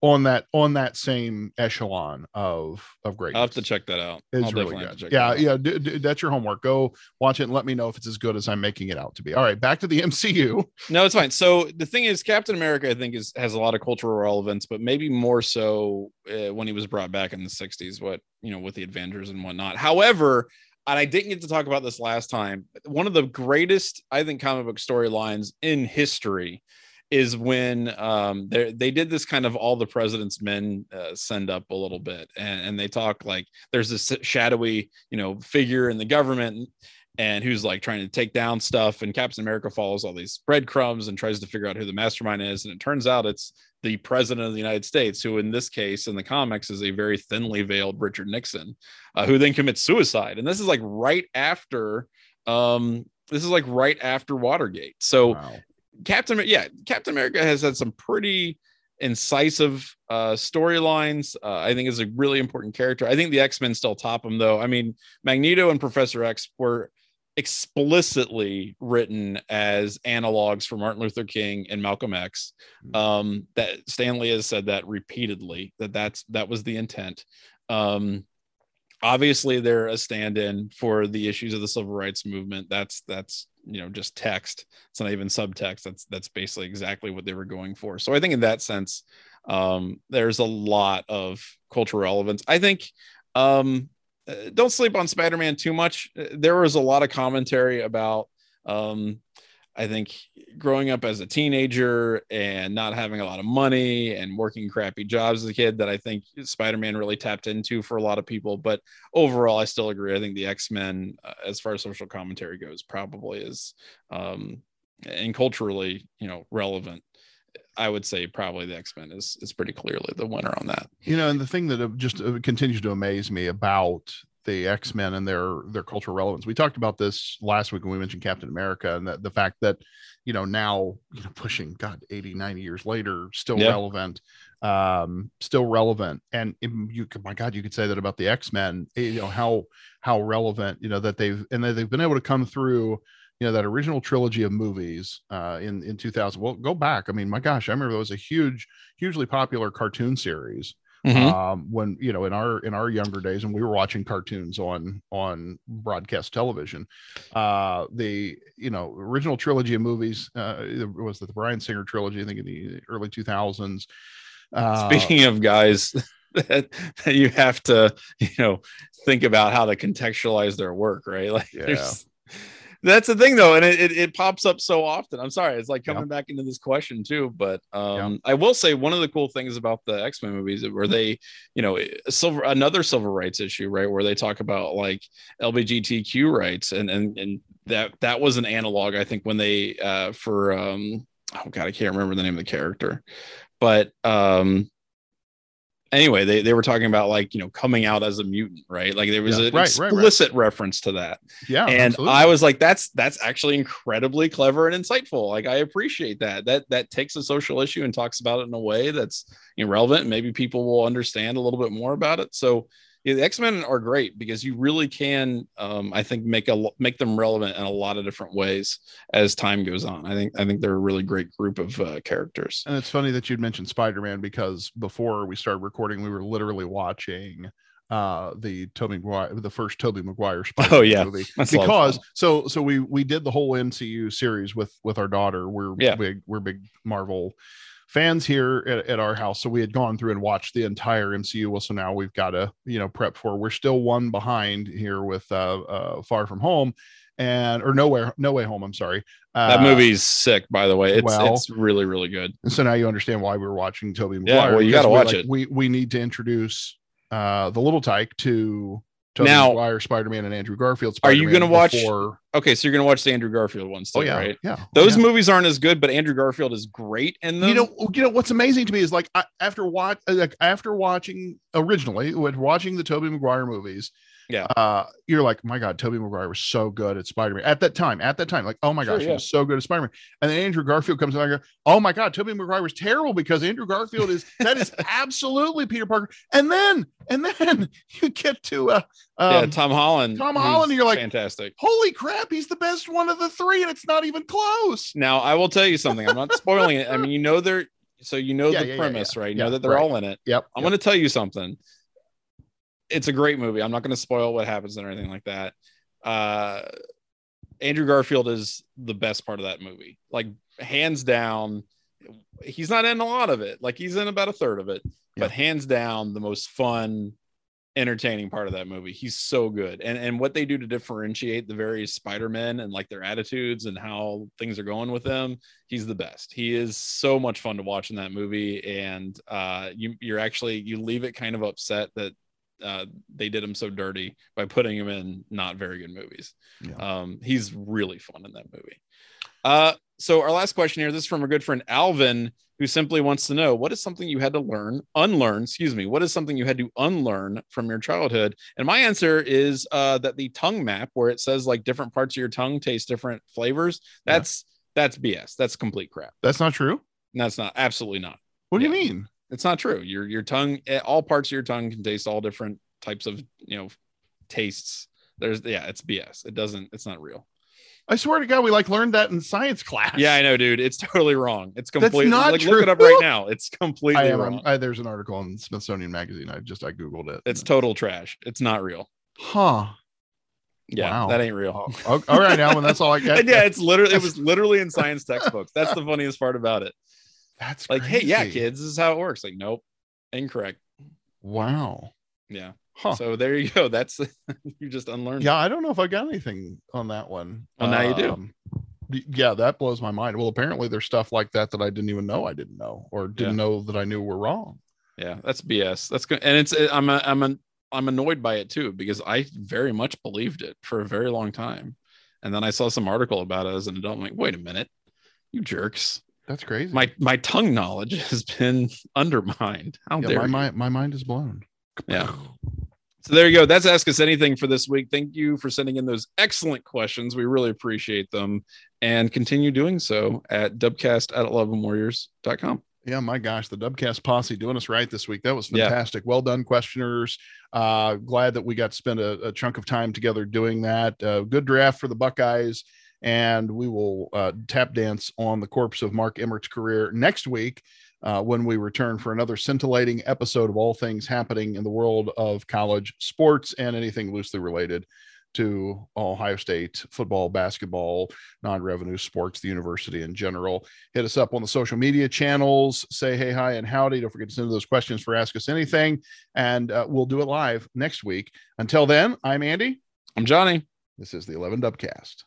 [SPEAKER 1] on that on that same echelon of of great.
[SPEAKER 2] I'll have to check that out.
[SPEAKER 1] is really
[SPEAKER 2] definitely have to
[SPEAKER 1] good. Yeah, yeah. D- d- that's your homework. Go watch it and let me know if it's as good as I'm making it out to be. All right, back to the MCU.
[SPEAKER 2] No, it's fine. So the thing is, Captain America, I think, is has a lot of cultural relevance, but maybe more so uh, when he was brought back in the '60s. What you know, with the Avengers and whatnot. However, and I didn't get to talk about this last time. One of the greatest, I think, comic book storylines in history is when um they did this kind of all the president's men uh, send up a little bit and, and they talk like there's this shadowy you know figure in the government and who's like trying to take down stuff and captain america follows all these breadcrumbs and tries to figure out who the mastermind is and it turns out it's the president of the united states who in this case in the comics is a very thinly veiled richard nixon uh, who then commits suicide and this is like right after um this is like right after watergate so
[SPEAKER 1] Wow.
[SPEAKER 2] Captain, yeah, Captain America has had some pretty incisive uh, storylines. Uh, I think is a really important character. I think the X Men still top him though. I mean, Magneto and Professor X were explicitly written as analogs for Martin Luther King and Malcolm X.
[SPEAKER 1] Hmm.
[SPEAKER 2] Um, that Stan Lee has said that repeatedly that that's that was the intent. Um, obviously, they're a stand-in for the issues of the civil rights movement. That's that's you know just text. It's not even subtext. That's that's basically exactly what they were going for. So I think in that sense, um, there's a lot of cultural relevance. I think um, uh, don't sleep on Spider-Man too much. Uh, There was a lot of commentary about um I think growing up as a teenager and not having a lot of money and working crappy jobs as a kid that I think Spider-Man really tapped into for a lot of people. But overall, I still agree. I think the X-Men, uh, as far as social commentary goes, probably is um and culturally, you know, relevant. I would say probably the X-Men is is pretty clearly the winner on that.
[SPEAKER 1] You know, and the thing that uh, just uh, continues to amaze me about the X-Men and their their cultural relevance. We talked about this last week when we mentioned Captain America and the, the fact that, you know, now, you know, pushing God 80, 90 years later, still
[SPEAKER 2] Yeah.
[SPEAKER 1] relevant, um, still relevant. And if you could, my God, you could say that about the X-Men, eh, you know, how how relevant, you know, that they've and that they've been able to come through you know that original trilogy of movies uh in in 2000 well go back i mean my gosh i remember that was a huge hugely popular cartoon series
[SPEAKER 2] Mhm.
[SPEAKER 1] um when you know in our in our younger days and we were watching cartoons on on broadcast television uh the you know original trilogy of movies uh it was the bryan singer trilogy i think in the early 2000s uh
[SPEAKER 2] Speaking of guys that, that you have to, you know, think about how to contextualize their work, right? Like,
[SPEAKER 1] Yeah.
[SPEAKER 2] there's, that's the thing though, and it, it, it pops up so often. I'm sorry, it's like
[SPEAKER 1] Yeah.
[SPEAKER 2] coming back into this question too. But um, I will say one of the cool things about the X Men movies where they, you know, silver another civil rights issue, right, where they talk about like LGBTQ rights, and and and that that was an analog, I think, when they uh, for um, oh god, I can't remember the name of the character, but um anyway they, they were talking about like you know coming out as a mutant right? Like there was
[SPEAKER 1] Yeah,
[SPEAKER 2] an
[SPEAKER 1] right, right, right.
[SPEAKER 2] explicit reference to that.
[SPEAKER 1] Yeah
[SPEAKER 2] and
[SPEAKER 1] absolutely.
[SPEAKER 2] i was like that's that's actually incredibly clever and insightful. Like i appreciate that. That that takes a social issue and talks about it in a way that's you know, relevant and maybe people will understand a little bit more about it. So yeah, the x-men are great because you really can um, i think make a make them relevant in a lot of different ways as time goes on i think i think they're a really great group of uh, characters
[SPEAKER 1] And it's funny that you'd mentioned Spider-Man because before we started recording, we were literally watching uh the Tobey Maguire, the first Tobey Maguire Spider-Man
[SPEAKER 2] Oh, yeah.
[SPEAKER 1] movie.
[SPEAKER 2] That's a lot of
[SPEAKER 1] because so so we we did the whole MCU series with with our daughter. We're
[SPEAKER 2] Yeah.
[SPEAKER 1] big we're big Marvel fans here at, at our house. So we had gone through and watched the entire MCU. Well, so now we've got to you know prep for. We're still one behind here with uh, uh Far From Home, and or nowhere no way home. I'm sorry. Uh,
[SPEAKER 2] that movie's sick by the way it's
[SPEAKER 1] well-
[SPEAKER 2] it's really really good
[SPEAKER 1] so now you understand why we were watching Tobey
[SPEAKER 2] Yeah, well, you gotta watch
[SPEAKER 1] like,
[SPEAKER 2] it.
[SPEAKER 1] We we need to introduce uh the little tyke to
[SPEAKER 2] Now-
[SPEAKER 1] Maguire, Spider-Man, and Andrew Garfield.
[SPEAKER 2] Are you gonna watch-
[SPEAKER 1] before-
[SPEAKER 2] okay so you're gonna watch the andrew garfield ones oh, too
[SPEAKER 1] Oh yeah,
[SPEAKER 2] right
[SPEAKER 1] yeah. oh,
[SPEAKER 2] those
[SPEAKER 1] yeah.
[SPEAKER 2] movies aren't as good but andrew garfield is great in them
[SPEAKER 1] you know, you know what's amazing to me is like I, after watch like after watching originally when watching the Tobey Maguire movies,
[SPEAKER 2] Yeah.
[SPEAKER 1] uh, you're like, my God, Tobey Maguire was so good at Spider-Man at that time. At that time, like, oh my
[SPEAKER 2] Sure,
[SPEAKER 1] gosh, he was so good at Spider-Man. And then Andrew Garfield comes in, and I go, oh my God, Tobey Maguire was terrible because Andrew Garfield is that is absolutely Peter Parker. And then and then you get to uh,
[SPEAKER 2] yeah
[SPEAKER 1] um,
[SPEAKER 2] tom holland
[SPEAKER 1] Tom Holland, you're like-
[SPEAKER 2] fantastic
[SPEAKER 1] holy crap, he's the best one of the three, and it's not even close.
[SPEAKER 2] now i will tell you something i'm not spoiling it i mean you know they're so you know
[SPEAKER 1] Yeah,
[SPEAKER 2] the
[SPEAKER 1] yeah, yeah,
[SPEAKER 2] premise right you
[SPEAKER 1] Yeah,
[SPEAKER 2] know that they're
[SPEAKER 1] right.
[SPEAKER 2] all in it
[SPEAKER 1] Yep.
[SPEAKER 2] i'm
[SPEAKER 1] yep.
[SPEAKER 2] going to tell you something it's a great movie. I'm not going to spoil what happens and anything like that. Uh andrew garfield is the best part of that movie. Like hands down he's not in a lot of it. Like he's in about a third of it but hands down the most fun entertaining part of that movie. He's so good. And and what they do to differentiate the various spider-men and like their attitudes and how things are going with them he's the best. He is so much fun to watch in that movie. And uh you you're actually you leave it kind of upset that uh they did him so dirty by putting him in not very good movies
[SPEAKER 1] Yeah.
[SPEAKER 2] um he's really fun in that movie uh so our last question here this is from a good friend alvin who simply wants to know what is something you had to learn, unlearn, excuse me, what is something you had to unlearn from your childhood? And my answer is uh, that the tongue map, where it says like different parts of your tongue taste different flavors,
[SPEAKER 1] Yeah.
[SPEAKER 2] that's that's BS. That's complete crap.
[SPEAKER 1] That's not true.
[SPEAKER 2] That's not absolutely not.
[SPEAKER 1] What do you mean?
[SPEAKER 2] It's not true. Your your tongue, eh, all parts of your tongue can taste all different types of you know tastes. There's yeah, it's BS. It doesn't. It's not real.
[SPEAKER 1] I swear to God, we like learned that in science class.
[SPEAKER 2] Yeah, I know, dude. It's totally wrong. It's completely
[SPEAKER 1] not
[SPEAKER 2] like look it up right now. It's completely
[SPEAKER 1] I am.
[SPEAKER 2] wrong.
[SPEAKER 1] I'm- there's an article in Smithsonian Magazine. I just I googled it.
[SPEAKER 2] it's total trash. It's not real.
[SPEAKER 1] huh.
[SPEAKER 2] Yeah,
[SPEAKER 1] Wow.
[SPEAKER 2] that ain't real.
[SPEAKER 1] Oh, oh, all right, Alan. That's all I got.
[SPEAKER 2] Yeah, it's literally it was literally in science textbooks. That's the funniest part about it.
[SPEAKER 1] That's
[SPEAKER 2] Like, hey, yeah, kids, this is how it works. Like, nope, incorrect.
[SPEAKER 1] Wow.
[SPEAKER 2] Yeah.
[SPEAKER 1] Huh.
[SPEAKER 2] So there you go. That's you just unlearned.
[SPEAKER 1] yeah, I don't know if I got anything on that one.
[SPEAKER 2] Well, now you do.
[SPEAKER 1] Um, Yeah, that blows my mind. Well, apparently there's stuff like that that I didn't even know I didn't know or didn't know that I knew were wrong.
[SPEAKER 2] Yeah, that's BS. That's good. And it's I'm a, I'm a, I'm annoyed by it too because I very much believed it for a very long time, and then I saw some article about it as an adult. I'm like, wait a minute, you jerks!
[SPEAKER 1] That's crazy.
[SPEAKER 2] My my tongue knowledge has been undermined. How
[SPEAKER 1] yeah,
[SPEAKER 2] dare
[SPEAKER 1] my,
[SPEAKER 2] you?
[SPEAKER 1] mind, my mind is blown.
[SPEAKER 2] Yeah. So there you go. That's Ask Us Anything for this week. Thank you for sending in those excellent questions. We really appreciate them. And continue doing so at dubcast at 11warriors.com.
[SPEAKER 1] Yeah, my gosh, the Dubcast posse doing us right this week. That was
[SPEAKER 2] Yeah.
[SPEAKER 1] fantastic. Well done, questioners. Uh, glad that we got to spend a, a chunk of time together doing that. Uh, good draft for the Buckeyes. And we will uh, tap dance on the corpse of Mark Emmert's career next week uh, when we return for another scintillating episode of all things happening in the world of college sports and anything loosely related to Ohio State football, basketball, non revenue sports, the university in general. Hit us up on the social media channels. Say hey hi and howdy. Don't forget to send those questions for ask us anything and uh, we'll do it live next week. Until then i'm andy.
[SPEAKER 2] I'm Johnny.
[SPEAKER 1] this is the 11 dubcast